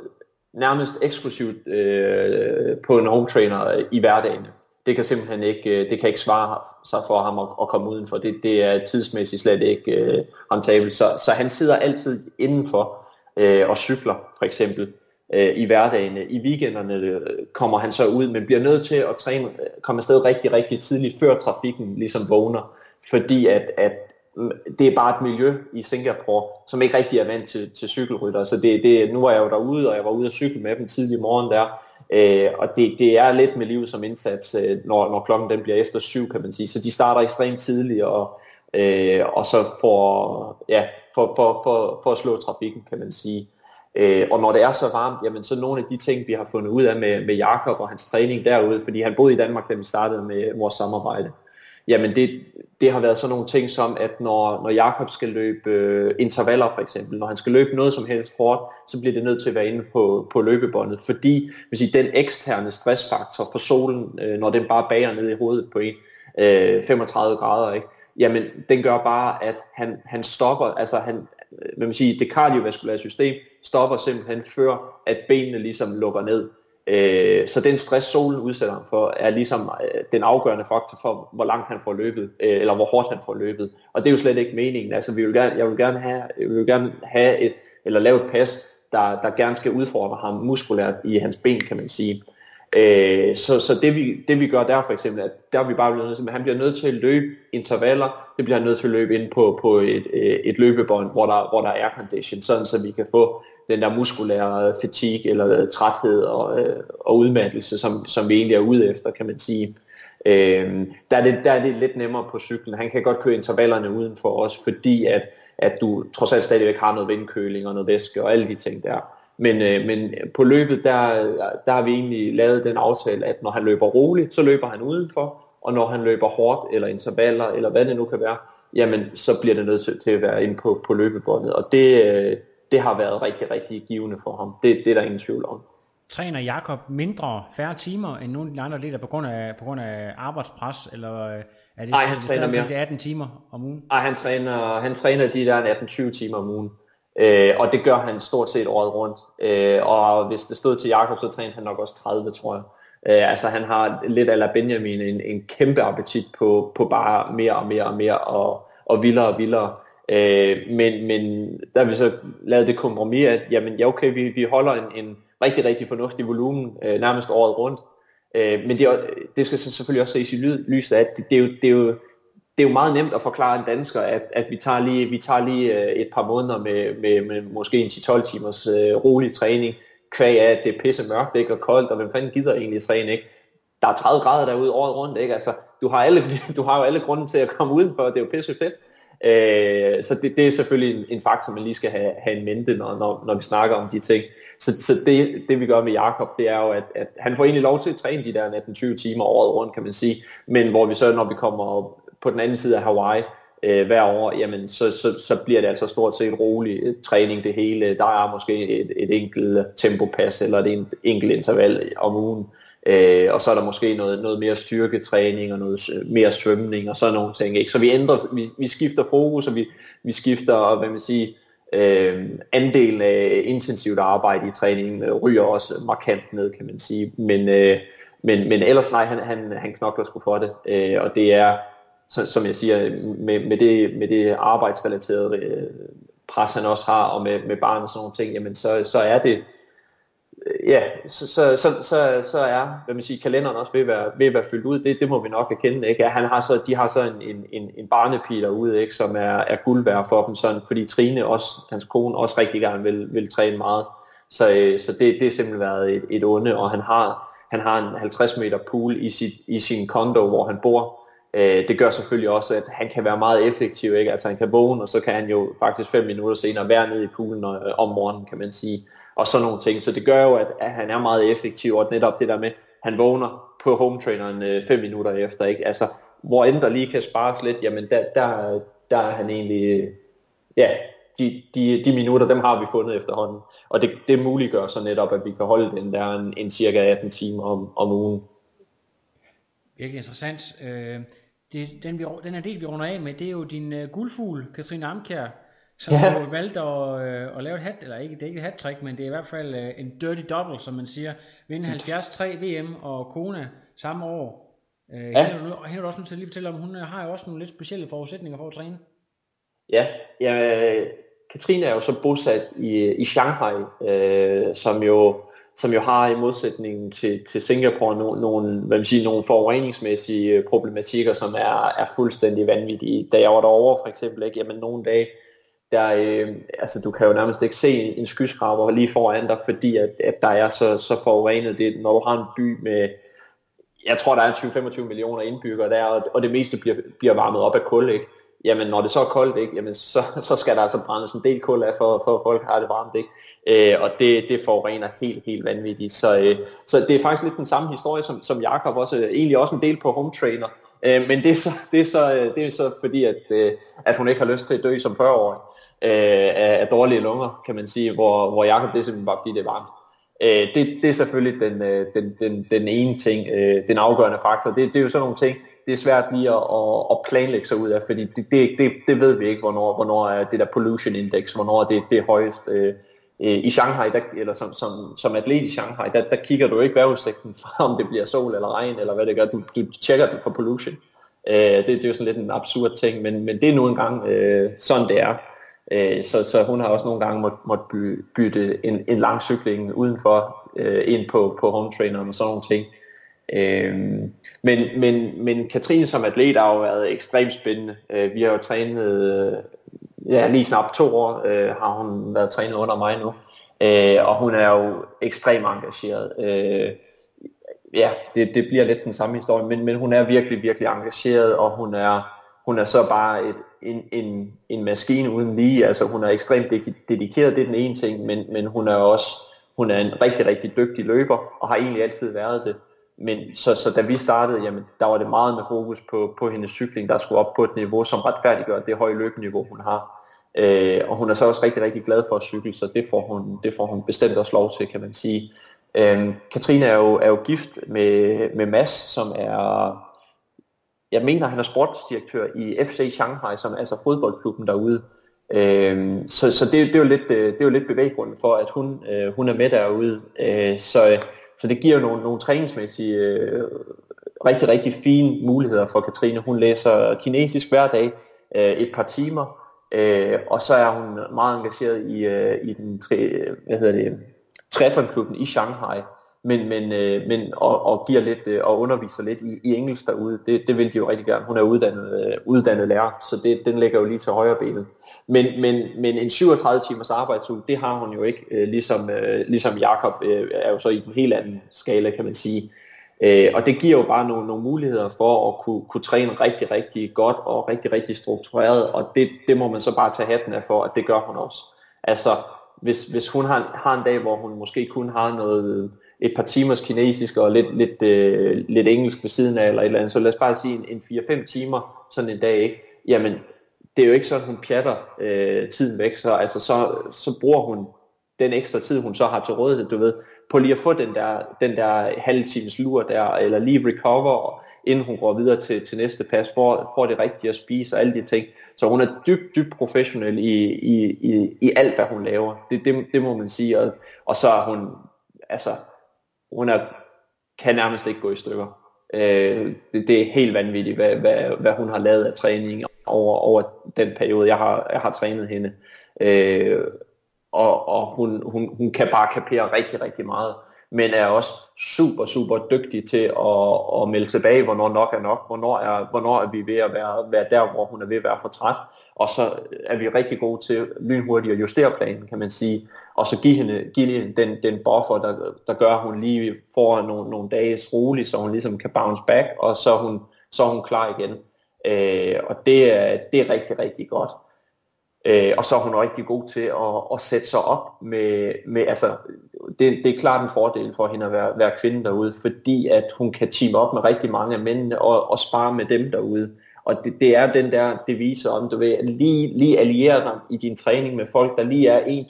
nærmest eksklusivt øh, på en home trainer øh, i hverdagen. Det kan simpelthen ikke, øh, det kan ikke svare sig for ham at, at komme udenfor. Det, det er tidsmæssigt slet ikke øh, rentabelt. Så, så han sidder altid indenfor øh, og cykler, for eksempel øh, i hverdagen. I weekenderne øh, kommer han så ud, men bliver nødt til at træne, øh, komme afsted rigtig, rigtig tidligt, før trafikken ligesom vågner. Fordi at, at det er bare et miljø i Singapore, som ikke rigtig er vant til, til cykelrytter. Så det, det, nu er jeg jo derude, og jeg var ude at cykle med dem tidlig i morgen der. Øh, og det, det er lidt med livet som indsats, øh, når, når klokken den bliver efter syv, kan man sige. Så de starter ekstremt tidligt, og, øh, og så for, ja, for, for, for, for at slå trafikken, kan man sige. Øh, og når det er så varmt, jamen så nogle af de ting, vi har fundet ud af med, med Jakob og hans træning derude, fordi han boede i Danmark, da vi startede med vores samarbejde, jamen det, det har været sådan nogle ting som, at når, når Jakob skal løbe øh, intervaller for eksempel, når han skal løbe noget som helst hårdt, så bliver det nødt til at være inde på, på løbebåndet, fordi hvis I, den eksterne stressfaktor for solen, øh, når den bare bager ned i hovedet på en, øh, 35 grader, ikke? jamen den gør bare, at han, han stopper, altså han, øh, hvad man sige, det kardiovaskulære system stopper simpelthen før, at benene ligesom lukker ned. Øh, så den stress, solen udsætter ham for, er ligesom øh, den afgørende faktor for, hvor langt han får løbet, øh, eller hvor hårdt han får løbet. Og det er jo slet ikke meningen. Altså, vi vil gerne, jeg vil gerne have, jeg vil gerne have et, eller lave et pas, der, der gerne skal udfordre ham muskulært i hans ben, kan man sige. Øh, så så det, vi, det vi gør der for eksempel, at der er vi bare blevet nødt til, at han bliver nødt til at løbe intervaller, det bliver han nødt til at løbe ind på, på et, øh, et løbebånd, hvor der, hvor der er condition, sådan så vi kan få den der muskulære øh, fatigue eller øh, træthed og, øh, og udmattelse, som, som vi egentlig er ude efter, kan man sige. Øh, der, er det, der er det lidt nemmere på cyklen. Han kan godt køre intervallerne udenfor også, os, fordi at, at du trods alt stadigvæk har noget vindkøling og noget væske og alle de ting der. Men, øh, men på løbet, der, der har vi egentlig lavet den aftale, at når han løber roligt, så løber han udenfor, og når han løber hårdt, eller intervaller, eller hvad det nu kan være, jamen så bliver det nødt til, at være inde på, på løbebåndet. Og det, øh, det har været rigtig, rigtig givende for ham. Det, det er der ingen tvivl om. Træner Jakob mindre færre timer end nogle af de andre atleter på grund af, på grund af arbejdspres, eller øh, er det, Nej, han træner mere. 18 timer om ugen? Nej, han træner, han træner de der 18-20 timer om ugen. Øh, og det gør han stort set året rundt. Øh, og hvis det stod til Jakob, så træner han nok også 30, tror jeg. Øh, altså han har lidt ala Benjamin en, en kæmpe appetit på, på bare mere og mere og mere og, og vildere og vildere. Øh, men, men der har vi så lavet det kompromis, at jamen, ja, okay, vi, vi holder en, en rigtig, rigtig fornuftig volumen øh, nærmest året rundt. Øh, men det, det skal så selvfølgelig også ses i lyset af, at det, det, er jo, det, er jo, det er jo meget nemt at forklare en dansker, at, at vi tager lige, vi tager lige øh, et par måneder med, med, med måske en 10-12 timers øh, rolig træning, kvæg af, at det er pisse mørkt ikke, og koldt, og hvem fanden gider egentlig træne, ikke? Der er 30 grader derude året rundt, ikke? Altså, du har, alle, du har jo alle grunde til at komme udenfor, det er jo pisse fedt. Øh, så det, det er selvfølgelig en, en faktor, man lige skal have, have en mente, når, når, når vi snakker om de ting. Så, så det, det vi gør med Jakob, det er jo, at, at han får egentlig lov til at træne de der 18-20 timer året rundt, kan man sige. Men hvor vi så, når vi kommer op på den anden side af Hawaii øh, hver år, jamen så, så, så bliver det altså stort set rolig øh, træning det hele. Der er måske et, et enkelt tempopas eller et enkelt interval om ugen. Øh, Øh, og så er der måske noget, noget mere styrketræning og noget mere svømning og sådan nogle ting. Ikke? Så vi ændrer, vi, vi skifter fokus, og vi, vi skifter, hvad man siger, øh, andelen af intensivt arbejde i træningen ryger også markant ned, kan man sige. Men, øh, men, men ellers nej, han, han, han knokler sgu for det, øh, og det er, så, som jeg siger, med, med, det, med det arbejdsrelaterede øh, pres, han også har, og med, med barn og sådan nogle ting, jamen så, så er det, ja, så, så, så, så, så er hvad man siger, kalenderen også ved at være, ved at være fyldt ud. Det, det må vi nok erkende. Ikke? Han har så, de har så en, en, en, en barnepige derude, ikke? som er, er guld værd for dem, sådan, fordi Trine, også, hans kone, også rigtig gerne vil, vil træne meget. Så, øh, så det, det har simpelthen været et, et onde, og han har, han har en 50 meter pool i, sit, i sin kondo, hvor han bor. Øh, det gør selvfølgelig også, at han kan være meget effektiv. Ikke? Altså han kan vågne, og så kan han jo faktisk fem minutter senere være nede i poolen og, om morgenen, kan man sige og sådan nogle ting. Så det gør jo, at, at han er meget effektiv, og netop det der med, han vågner på home traineren øh, fem minutter efter, ikke? Altså, hvor end der lige kan spares lidt, jamen der, der, der er han egentlig, øh, ja, de, de, de minutter, dem har vi fundet efterhånden. Og det, det muliggør så netop, at vi kan holde den der en, en cirka 18 timer om, om ugen. Virkelig interessant. Øh, det, den, vi, den her del, vi runder af med, det er jo din øh, guldfugl, Katrine Amkær, så ja. du valgte at, øh, at lave et hat, eller ikke, det er ikke et hat men det er i hvert fald øh, en dirty double, som man siger. Vinde 73 VM og Kona samme år. Øh, ja. Hende, er du også nødt til at lige fortælle om, hun øh, har jo også nogle lidt specielle forudsætninger for at træne. Ja, ja Katrine er jo så bosat i, i Shanghai, øh, som jo som jo har i modsætning til, til Singapore nogle, nogle, hvad man sige, nogle forureningsmæssige problematikker, som er, er fuldstændig vanvittige. Da jeg var derovre for eksempel, ikke, jamen nogle dage, der, øh, altså du kan jo nærmest ikke se en, en skyskraber lige foran dig, fordi at, at der er så, så forurenet det, når du har en by med, jeg tror der er 20-25 millioner indbyggere der, og, og det meste bliver, bliver varmet op af kul, ikke? Jamen når det så er koldt, ikke? Jamen, så, så skal der altså brændes en del kul af, for, for at folk har det varmt, ikke? Øh, og det, det forurener helt, helt vanvittigt. Så, øh, så det er faktisk lidt den samme historie som, som Jakob også, øh, egentlig også en del på home trainer. Øh, men det er, så, det, er så, øh, det er så fordi, at, øh, at hun ikke har lyst til at dø som 40-årig øh, af, af dårlige lunger, kan man sige, hvor, hvor Jakob det simpelthen bare fordi det er varmt. Øh, det, det er selvfølgelig den, øh, den, den, den ene ting, øh, den afgørende faktor. Det, det er jo sådan nogle ting, det er svært lige at, at, at planlægge sig ud af, fordi det, det, det, det ved vi ikke, hvornår, hvornår er det der pollution index, hvornår det, det er. Øh, øh, i Shanghai, der, eller som, som, som atlet i Shanghai, der, der kigger du ikke vejrudsigten fra, om det bliver sol eller regn, eller hvad det gør. Du, du tjekker den for pollution. Øh, det, det er jo sådan lidt en absurd ting, men, men det er nu engang øh, sådan, det er. Øh, så, så hun har også nogle gange må, måtte by, bytte en, en lang cykling udenfor øh, ind på, på home trainer og sådan nogle ting. Øh, men, men, men Katrine som atlet har jo været ekstremt spændende. Øh, vi har jo trænet øh, ja, lige knap to år øh, har hun været trænet under mig nu. Øh, og hun er jo ekstremt engageret. Øh, ja, det, det bliver lidt den samme historie, men, men hun er virkelig, virkelig engageret, og hun er, hun er så bare et, en, en, en maskine uden lige. Altså hun er ekstremt dedikeret, det er den ene ting, men, men hun er også hun er en rigtig, rigtig dygtig løber, og har egentlig altid været det. Men så, så da vi startede, jamen, der var det meget med fokus på, på hendes cykling, der skulle op på et niveau, som retfærdiggør det høje løbeniveau, hun har. Øh, og hun er så også rigtig, rigtig glad for at cykle, så det får hun, det får hun bestemt også lov til, kan man sige. Øh, Katrine er jo, er jo gift med, med Mads, som er, jeg mener, han er sportsdirektør i FC Shanghai, som er altså fodboldklubben derude. Øh, så så det, det, er jo lidt, øh, det er jo lidt bevæggrunden for, at hun, øh, hun er med derude. Øh, så, så det giver jo nogle, nogle træningsmæssige øh, rigtig, rigtig fine muligheder for Katrine. Hun læser kinesisk hver dag øh, et par timer, Øh, og så er hun meget engageret i, øh, i den tre, øh, hvad hedder det, triathlonklubben i Shanghai, men, men, øh, men og, og giver lidt øh, og underviser lidt i, i engelsk derude. Det, det vil de jo rigtig gerne. Hun er uddannet, øh, uddannet lærer, så det, den ligger jo lige til højre benet. Men, men, men en 37 timers arbejdsuge, det har hun jo ikke, øh, ligesom, øh, ligesom Jakob øh, er jo så i en helt anden skala, kan man sige. Øh, og det giver jo bare nogle, nogle muligheder for at kunne, kunne træne rigtig, rigtig godt og rigtig, rigtig struktureret, og det, det må man så bare tage hatten af for, at det gør hun også. Altså, hvis, hvis hun har, har en dag, hvor hun måske kun har noget, et par timers kinesisk og lidt, lidt, øh, lidt engelsk ved siden af, eller et eller andet, så lad os bare sige en, en 4-5 timer sådan en dag, ikke? jamen det er jo ikke sådan, hun pjatter øh, tiden væk, så, altså, så, så bruger hun den ekstra tid, hun så har til rådighed, du ved, på lige at få den der, den der halve times lur der, eller lige recover, inden hun går videre til, til næste pas, for, får det rigtige at spise og alle de ting. Så hun er dybt, dybt professionel i, i, i, i alt, hvad hun laver. Det, det, det må man sige. Og, og så er hun, altså, hun er, kan nærmest ikke gå i stykker. Øh, det, det er helt vanvittigt, hvad, hvad, hvad hun har lavet af træning over, over den periode, jeg har, jeg har trænet hende. Øh, og, og hun, hun, hun kan bare kapere rigtig, rigtig meget, men er også super, super dygtig til at, at melde tilbage, hvornår nok er nok, hvornår er, hvornår er vi ved at være, være der, hvor hun er ved at være for træt, og så er vi rigtig gode til lynhurtigt at justere planen, kan man sige, og så give hende, give hende den, den buffer, der, der gør, at hun lige får nogle, nogle dages rolig, så hun ligesom kan bounce back, og så er hun, så er hun klar igen. Øh, og det er, det er rigtig, rigtig godt. Øh, og så er hun rigtig god til at, at sætte sig op med, med altså, det, det er klart en fordel for hende at være, være kvinde derude, fordi at hun kan team op med rigtig mange af mændene og, og spare med dem derude. Og det, det er den der devise om, du ved, lige, lige alliere dig i din træning med folk, der lige er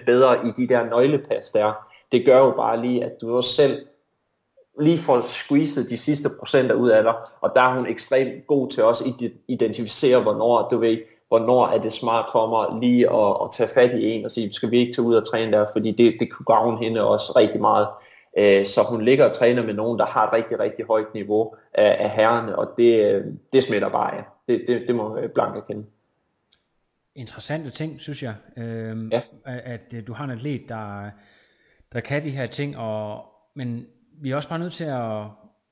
1-2% bedre i de der nøglepas der. Det gør jo bare lige, at du også selv lige får squeezet de sidste procenter ud af dig, og der er hun ekstremt god til også at identificere, hvornår, du ved, hvornår er det smart for mig lige at, at tage fat i en og sige, skal vi ikke tage ud og træne der, fordi det, det kunne gavne hende også rigtig meget. Øh, så hun ligger og træner med nogen, der har et rigtig, rigtig højt niveau af, af herrene, og det, det smitter bare af. Det, det, det må jeg blankt erkende. Interessante ting, synes jeg. Øh, ja. at, at du har en atlet, der, der kan de her ting, og, men vi er også bare nødt til at,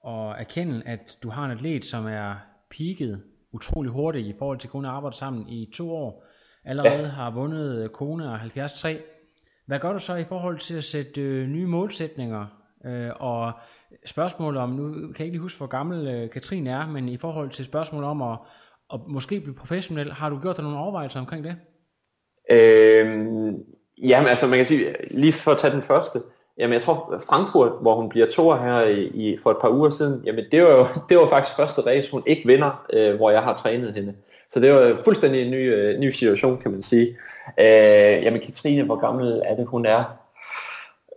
at erkende, at du har en atlet, som er peaked utrolig hurtigt i forhold til kun at arbejde sammen i to år. Allerede ja. har vundet Kone og 73. Hvad gør du så i forhold til at sætte øh, nye målsætninger? Øh, og spørgsmålet om, nu kan jeg ikke lige huske, hvor gammel øh, Katrine er, men i forhold til spørgsmålet om at, at måske blive professionel, har du gjort dig nogle overvejelser omkring det? Øhm, jamen altså man kan sige, lige for at tage den første, Jamen jeg tror Frankfurt, hvor hun bliver to her i, i, for et par uger siden, jamen det var jo det var faktisk første race, hun ikke vinder, øh, hvor jeg har trænet hende. Så det var fuldstændig en ny, øh, ny situation, kan man sige. Øh, jamen Katrine, hvor gammel er det, hun er?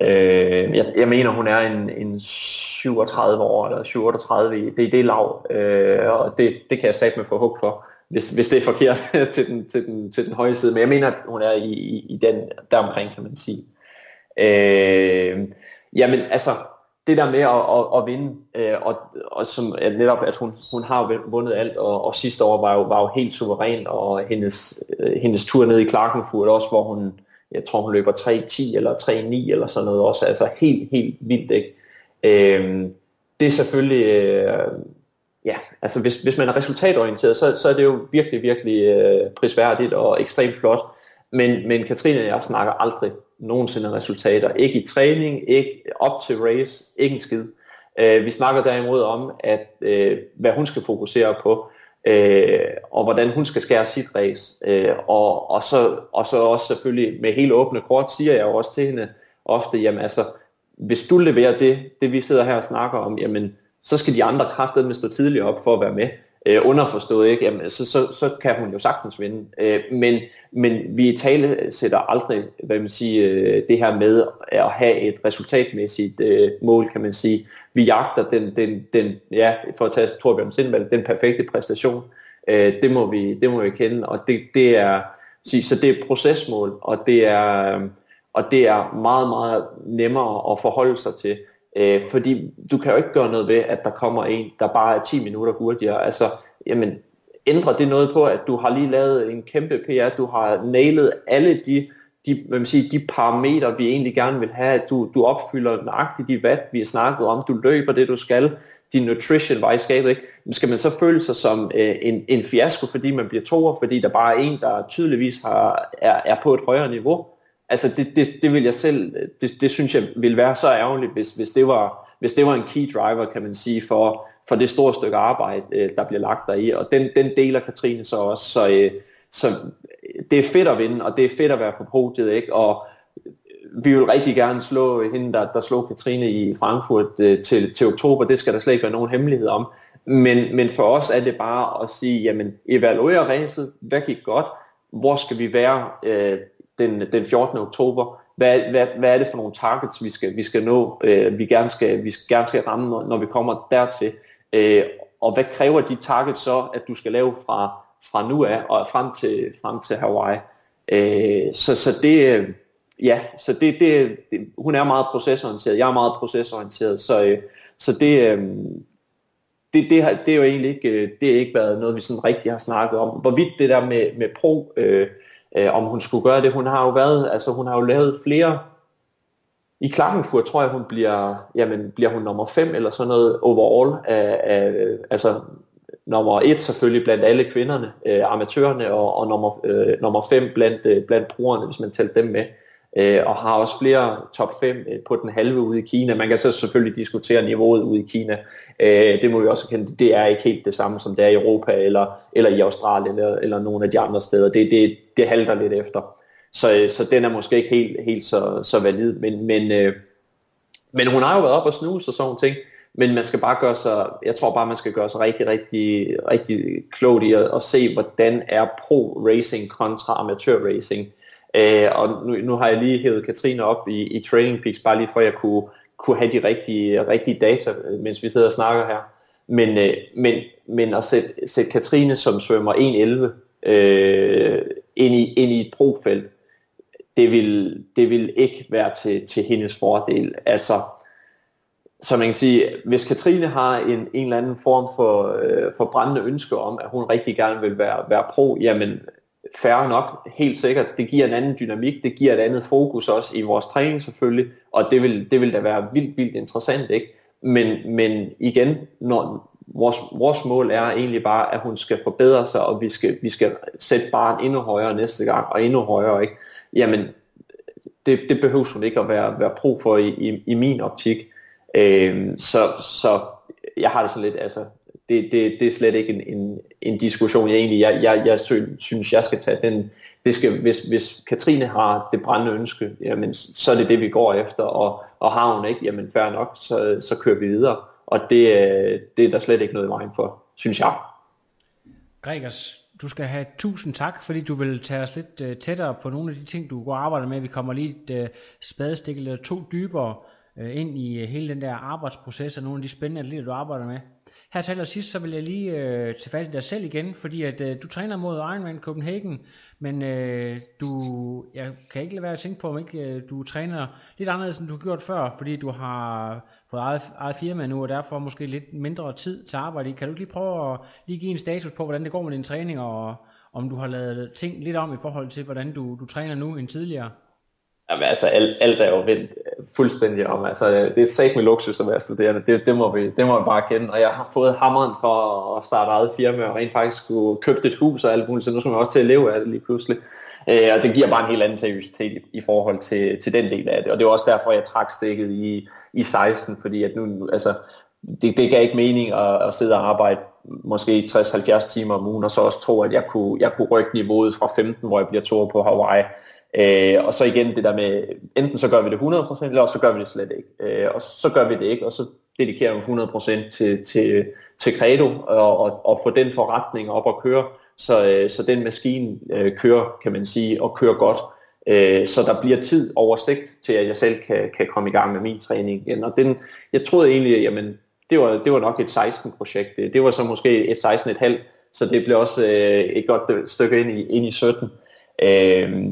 Øh, jeg, jeg mener, hun er en, en 37 år, eller 37, det er det lav, øh, og det, det kan jeg sætte med for hug for, hvis, hvis det er forkert til, den, til, den, til den høje side. Men jeg mener, at hun er i, i, i den deromkring, kan man sige. Øh, jamen altså, det der med at, at, at vinde, øh, og, og som at netop, at hun, hun har vundet alt, og, og sidste år var jo, var jo helt suveræn, og hendes, øh, hendes tur ned i Klagenfurt også, hvor hun, jeg tror hun løber 3.10 eller 3.9 eller sådan noget også, altså helt, helt vildt, ikke? Øh, det er selvfølgelig, øh, ja, altså hvis, hvis man er resultatorienteret, så, så er det jo virkelig, virkelig øh, prisværdigt og ekstremt flot, men, men Katrine og jeg snakker aldrig nogensinde resultater. Ikke i træning, ikke op til race, ikke en skid. Øh, vi snakker derimod om, at øh, hvad hun skal fokusere på, øh, og hvordan hun skal skære sit race. Øh, og, og, så, og så også selvfølgelig med helt åbne kort siger jeg jo også til hende ofte, jamen altså, hvis du leverer det, det vi sidder her og snakker om, jamen så skal de andre kræfter med stå tidligere op for at være med øh, underforstået, ikke? Jamen, så, så, så kan hun jo sagtens vinde. Øh, men, men vi tale sætter aldrig, hvad man siger, øh, det her med at have et resultatmæssigt øh, mål, kan man sige. Vi jagter den, den, den ja, for at tage Torbjørn Sindvald, den perfekte præstation. Øh, det, må vi, det må vi kende, og det, det er, så det er procesmål, og det er, og det er meget, meget nemmere at forholde sig til. Øh, fordi du kan jo ikke gøre noget ved, at der kommer en, der bare er 10 minutter hurtigere. Altså, jamen, ændrer det noget på, at du har lige lavet en kæmpe PR, du har nailet alle de, de, hvad man siger, de parametre, vi egentlig gerne vil have, at du, du opfylder nøjagtigt de vat, vi har snakket om, du løber det, du skal, din nutrition var i skabet, ikke? Men skal man så føle sig som øh, en, en fiasko, fordi man bliver toer, fordi der bare er en, der tydeligvis har, er, er på et højere niveau? Altså det, det, det vil jeg selv, det, det synes jeg vil være så ærgerligt, hvis, hvis, det var, hvis det var en key driver, kan man sige, for, for det store stykke arbejde, øh, der bliver lagt der i. Og den, den deler Katrine så også. Så, øh, så det er fedt at vinde, og det er fedt at være på podiet, ikke? Og vi vil rigtig gerne slå hende, der, der slog Katrine i Frankfurt øh, til, til oktober. Det skal der slet ikke være nogen hemmelighed om. Men, men for os er det bare at sige, jamen, evaluere racet. Hvad gik godt? Hvor skal vi være øh, den, den 14. oktober. Hvad, hvad, hvad er det for nogle targets, vi skal, vi skal nå, øh, vi, gerne skal, vi skal, gerne skal ramme, når, når vi kommer dertil. Øh, og hvad kræver de targets så, at du skal lave fra, fra nu af og frem til, frem til Hawaii? Øh, så, så det, øh, ja, så det, det, det, hun er meget procesorienteret, jeg er meget procesorienteret, så, øh, så det, øh, det, det, har, det er jo egentlig ikke, øh, det er ikke været noget, vi sådan rigtig har snakket om. Hvorvidt det der med, med pro, øh, øh, om hun skulle gøre det. Hun har jo været, altså hun har jo lavet flere, i Klagenfurt tror jeg, hun bliver, jamen, bliver hun nummer 5 eller sådan noget overall, af, af, altså nummer 1 selvfølgelig blandt alle kvinderne, øh, amatørerne, og, og nummer, øh, nummer 5 blandt, øh, blandt brugerne, hvis man tæller dem med øh, og har også flere top 5 øh, på den halve ude i Kina. Man kan så selvfølgelig diskutere niveauet ude i Kina. Øh, det må vi også kende. Det er ikke helt det samme, som det er i Europa eller, eller i Australien eller, eller nogle af de andre steder. Det, det, det halter lidt efter. Så, øh, så den er måske ikke helt, helt så, så valid. Men, men, øh, men hun har jo været op og snuse og sådan nogle ting. Men man skal bare gøre sig, jeg tror bare, man skal gøre sig rigtig, rigtig, rigtig klogt i at, at se, hvordan er pro-racing kontra amatør-racing. Øh, og nu, nu har jeg lige hævet Katrine op i, i Training Peaks, bare lige for at jeg kunne, kunne have de rigtige, rigtige data, øh, mens vi sidder og snakker her. Men, øh, men, men at sætte, sætte Katrine som svømmer 1.11 øh, ind, i, ind i et brofelt, det vil, det vil ikke være til, til hendes fordel. Altså, så man kan sige, hvis Katrine har en, en eller anden form for, øh, for brændende ønske om, at hun rigtig gerne vil være, være pro, jamen færre nok, helt sikkert. Det giver en anden dynamik, det giver et andet fokus også i vores træning selvfølgelig, og det vil, det vil da være vildt, vildt interessant, ikke? Men, men igen, når vores, vores mål er egentlig bare, at hun skal forbedre sig, og vi skal, vi skal sætte barn endnu højere næste gang, og endnu højere, ikke? Jamen, det, det behøver hun ikke at være, være pro for i, i, i min optik. Øh, så, så jeg har det sådan lidt, altså, det, det, det er slet ikke en, en, en diskussion, jeg egentlig, jeg, jeg, jeg synes, jeg skal tage. Den, det skal, hvis, hvis Katrine har det brændende ønske, jamen, så er det det, vi går efter, og, og har hun ikke, jamen fair nok, så, så kører vi videre. Og det, øh, det er der slet ikke noget i vejen for, synes jeg. Gregers, du skal have tusind tak, fordi du vil tage os lidt øh, tættere på nogle af de ting, du går og arbejder med. Vi kommer lige et øh, spadestik eller to dybere ind i hele den der arbejdsproces og nogle af de spændende atleter, du arbejder med. Her til allersidst, så vil jeg lige øh, tage fat i dig selv igen, fordi at øh, du træner mod Ironman Copenhagen, men øh, du, jeg kan ikke lade være at tænke på, om ikke øh, du træner lidt anderledes, end du har gjort før, fordi du har fået eget, eget firma nu, og derfor måske lidt mindre tid til arbejde. Kan du lige prøve at lige give en status på, hvordan det går med din træning, og om du har lavet ting lidt om i forhold til, hvordan du, du træner nu end tidligere? Jamen altså, alt, alt er jo vendt øh, fuldstændig om. Altså, øh, det er sagt med luksus at være studerende. Det, det, må vi, det må vi bare kende. Og jeg har fået hammeren for at starte eget firma og rent faktisk skulle købe et hus og alt muligt, så nu skal man også til at leve af det lige pludselig. Øh, og det giver bare en helt anden seriøsitet i, i forhold til, til den del af det. Og det var også derfor, jeg trak stikket i, i 16, fordi at nu, altså, det, det gav ikke mening at, at sidde og arbejde måske 60-70 timer om ugen, og så også tro, at jeg kunne, jeg kunne rykke niveauet fra 15, hvor jeg bliver to på Hawaii, Øh, og så igen det der med, enten så gør vi det 100%, eller så gør vi det slet ikke. Øh, og så gør vi det ikke, og så dedikerer vi 100% til, til, til Credo, og, og, og få den forretning op og køre, så, øh, så den maskine øh, kører, kan man sige, og kører godt. Øh, så der bliver tid oversigt til, at jeg selv kan, kan komme i gang med min træning igen. Og den, jeg troede egentlig, jamen, det var, det var nok et 16-projekt. Det, det var så måske et 16,5, så det blev også øh, et godt stykke ind i, ind i 17. Øh,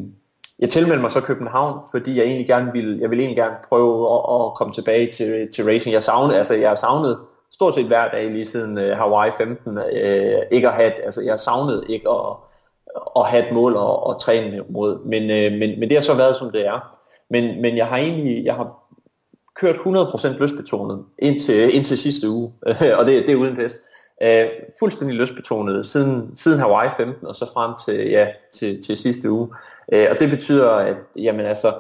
jeg tilmeldte mig så København, fordi jeg egentlig gerne ville, jeg ville egentlig gerne prøve at, at komme tilbage til, til racing. Jeg savnede, altså jeg har savnet stort set hver dag lige siden uh, Hawaii 15, uh, øh, ikke at have, altså jeg savnede ikke at, at have et mål og, og træne mod, men, uh, men, men det har så været som det er. Men, men jeg har egentlig, jeg har kørt 100% løsbetonet indtil, indtil sidste uge, og det, det er uden pest. Uh, fuldstændig løsbetonet siden, siden Hawaii 15 og så frem til, ja, til, til sidste uge. Øh, og det betyder, at jamen altså,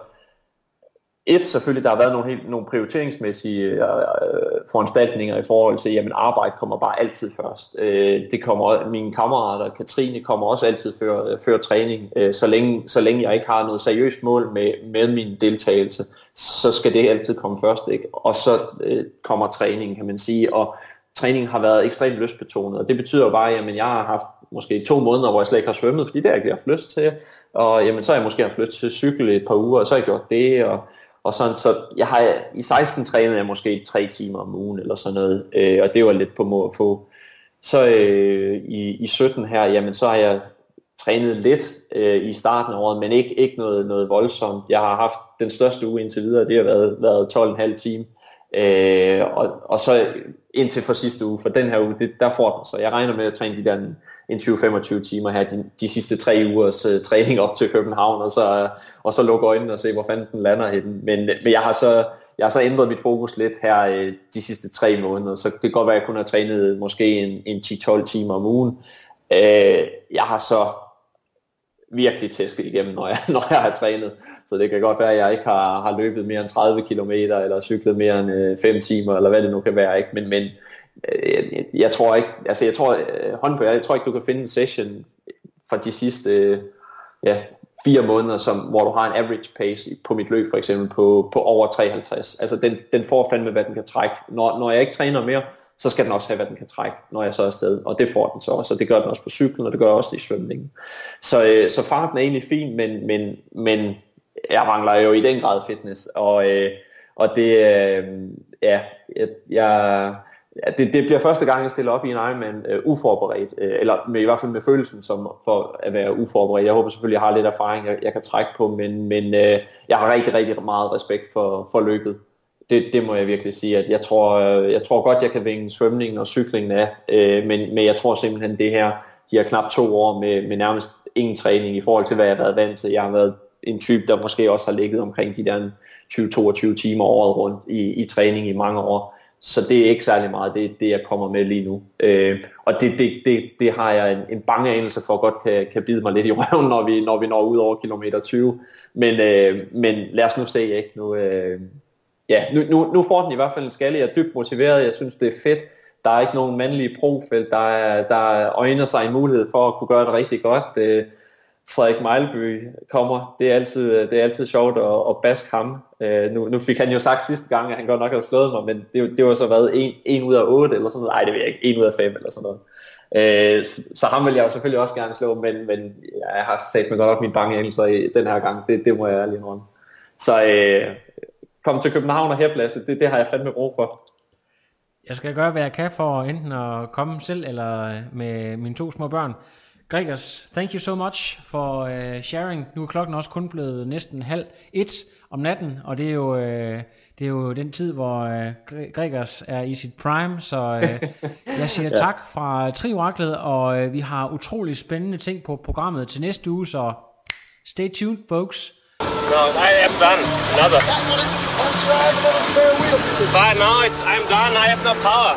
et, selvfølgelig, der har været nogle, helt, nogle prioriteringsmæssige øh, øh, foranstaltninger i forhold til, jamen arbejde kommer bare altid først. Øh, det kommer, mine kammerater, Katrine, kommer også altid før, øh, før træning. Øh, så, længe, så længe jeg ikke har noget seriøst mål med, med min deltagelse, så skal det altid komme først. Ikke? Og så øh, kommer træningen, kan man sige. Og træningen har været ekstremt lystbetonet, og det betyder bare, at jeg har haft måske to måneder, hvor jeg slet ikke har svømmet, fordi det har jeg ikke haft lyst til. Og jamen, så har jeg måske haft lyst til cykel cykle et par uger, og så har jeg gjort det, og, og sådan, så jeg har, i 16 trænede jeg måske tre timer om ugen, eller sådan noget, øh, og det var lidt på må at få. Så øh, i, i 17 her, jamen så har jeg trænet lidt øh, i starten af året, men ikke, ikke noget, noget voldsomt. Jeg har haft den største uge indtil videre, det har været, været 12,5 timer. Øh, og, og så indtil for sidste uge, for den her uge, det, der får den. Så jeg regner med at træne de der en 20-25 timer her, de, de sidste tre ugers uh, træning op til København, og så, uh, og så lukke øjnene og se, hvor fanden den lander henne. Men, men jeg har så jeg har så ændret mit fokus lidt her uh, de sidste tre måneder, så det kan godt være, at jeg kun har trænet måske en, en 10-12 timer om ugen. Uh, jeg har så virkelig tæsket igennem, når jeg, når jeg har trænet. Så det kan godt være, at jeg ikke har, har løbet mere end 30 km, eller cyklet mere end øh, 5 timer, eller hvad det nu kan være. Ikke? Men, men Øh, jeg, jeg tror ikke, altså jeg tror, øh, hånd på jeg tror ikke, du kan finde en session fra de sidste ja, fire måneder, som, hvor du har en average pace på mit løb for eksempel på, på over 53. Altså den, den får fandme, hvad den kan trække. Når, når jeg ikke træner mere, så skal den også have, hvad den kan trække, når jeg så er afsted. Og det får den så også, og det gør den også på cyklen, og det gør også i svømningen. Så, øh, så farten er egentlig fin, men, men, men jeg mangler jo i den grad fitness. Og, øh, og det, øh, ja, jeg, jeg, ja, det, det bliver første gang, jeg stiller op i en Ironman øh, uforberedt, øh, eller med, i hvert fald med følelsen som for at være uforberedt. Jeg håber selvfølgelig, jeg har lidt erfaring, jeg, jeg kan trække på, men, men øh, jeg har rigtig, rigtig meget respekt for, for løbet. Det, det må jeg virkelig sige, at jeg tror, øh, jeg tror godt, jeg kan vinge svømningen og cyklingen af, øh, men, men jeg tror simpelthen, det her, de her knap to år med, med nærmest ingen træning i forhold til, hvad jeg har været vant til. Jeg har været en type, der måske også har ligget omkring de der 20-22 timer året rundt i, i træning i mange år. Så det er ikke særlig meget, det, det jeg kommer med lige nu. Øh, og det, det, det, det har jeg en, en bange anelse for godt kan, kan bide mig lidt i røven, når vi, når vi når ud over kilometer 20. Men, øh, men lad os nu se, ikke? Nu, øh, ja, nu, nu, nu får den i hvert fald en skalle. Jeg er dybt motiveret, jeg synes det er fedt. Der er ikke nogen mandlige profil, der, er, der øjner sig en mulighed for at kunne gøre det rigtig godt. Øh, Frederik Mejlby kommer. Det er altid, det er altid sjovt at, at baske ham. Øh, nu, nu fik han jo sagt sidste gang, at han godt nok havde slået mig, men det, det var så været 1, 1 ud af otte eller sådan noget. Nej, det ved jeg ikke. En ud af fem eller sådan noget. Øh, så, så ham vil jeg jo selvfølgelig også gerne slå, men, men jeg har sat mig godt op min bange i den her gang. Det, det må jeg ærlig indrømme. Så øh, kom til København og herpladse, det, det har jeg fandme brug for. Jeg skal gøre, hvad jeg kan for enten at komme selv eller med mine to små børn. Gregers, thank you so much for uh, sharing. Nu er klokken også kun blevet næsten halv et om natten, og det er jo, uh, det er jo den tid, hvor uh, Gregers er i sit prime, så uh, jeg siger ja. tak fra Trioraklet, og uh, vi har utrolig spændende ting på programmet til næste uge, så stay tuned, folks. No, I am done. Another. But no, it's, I'm done. I have no power.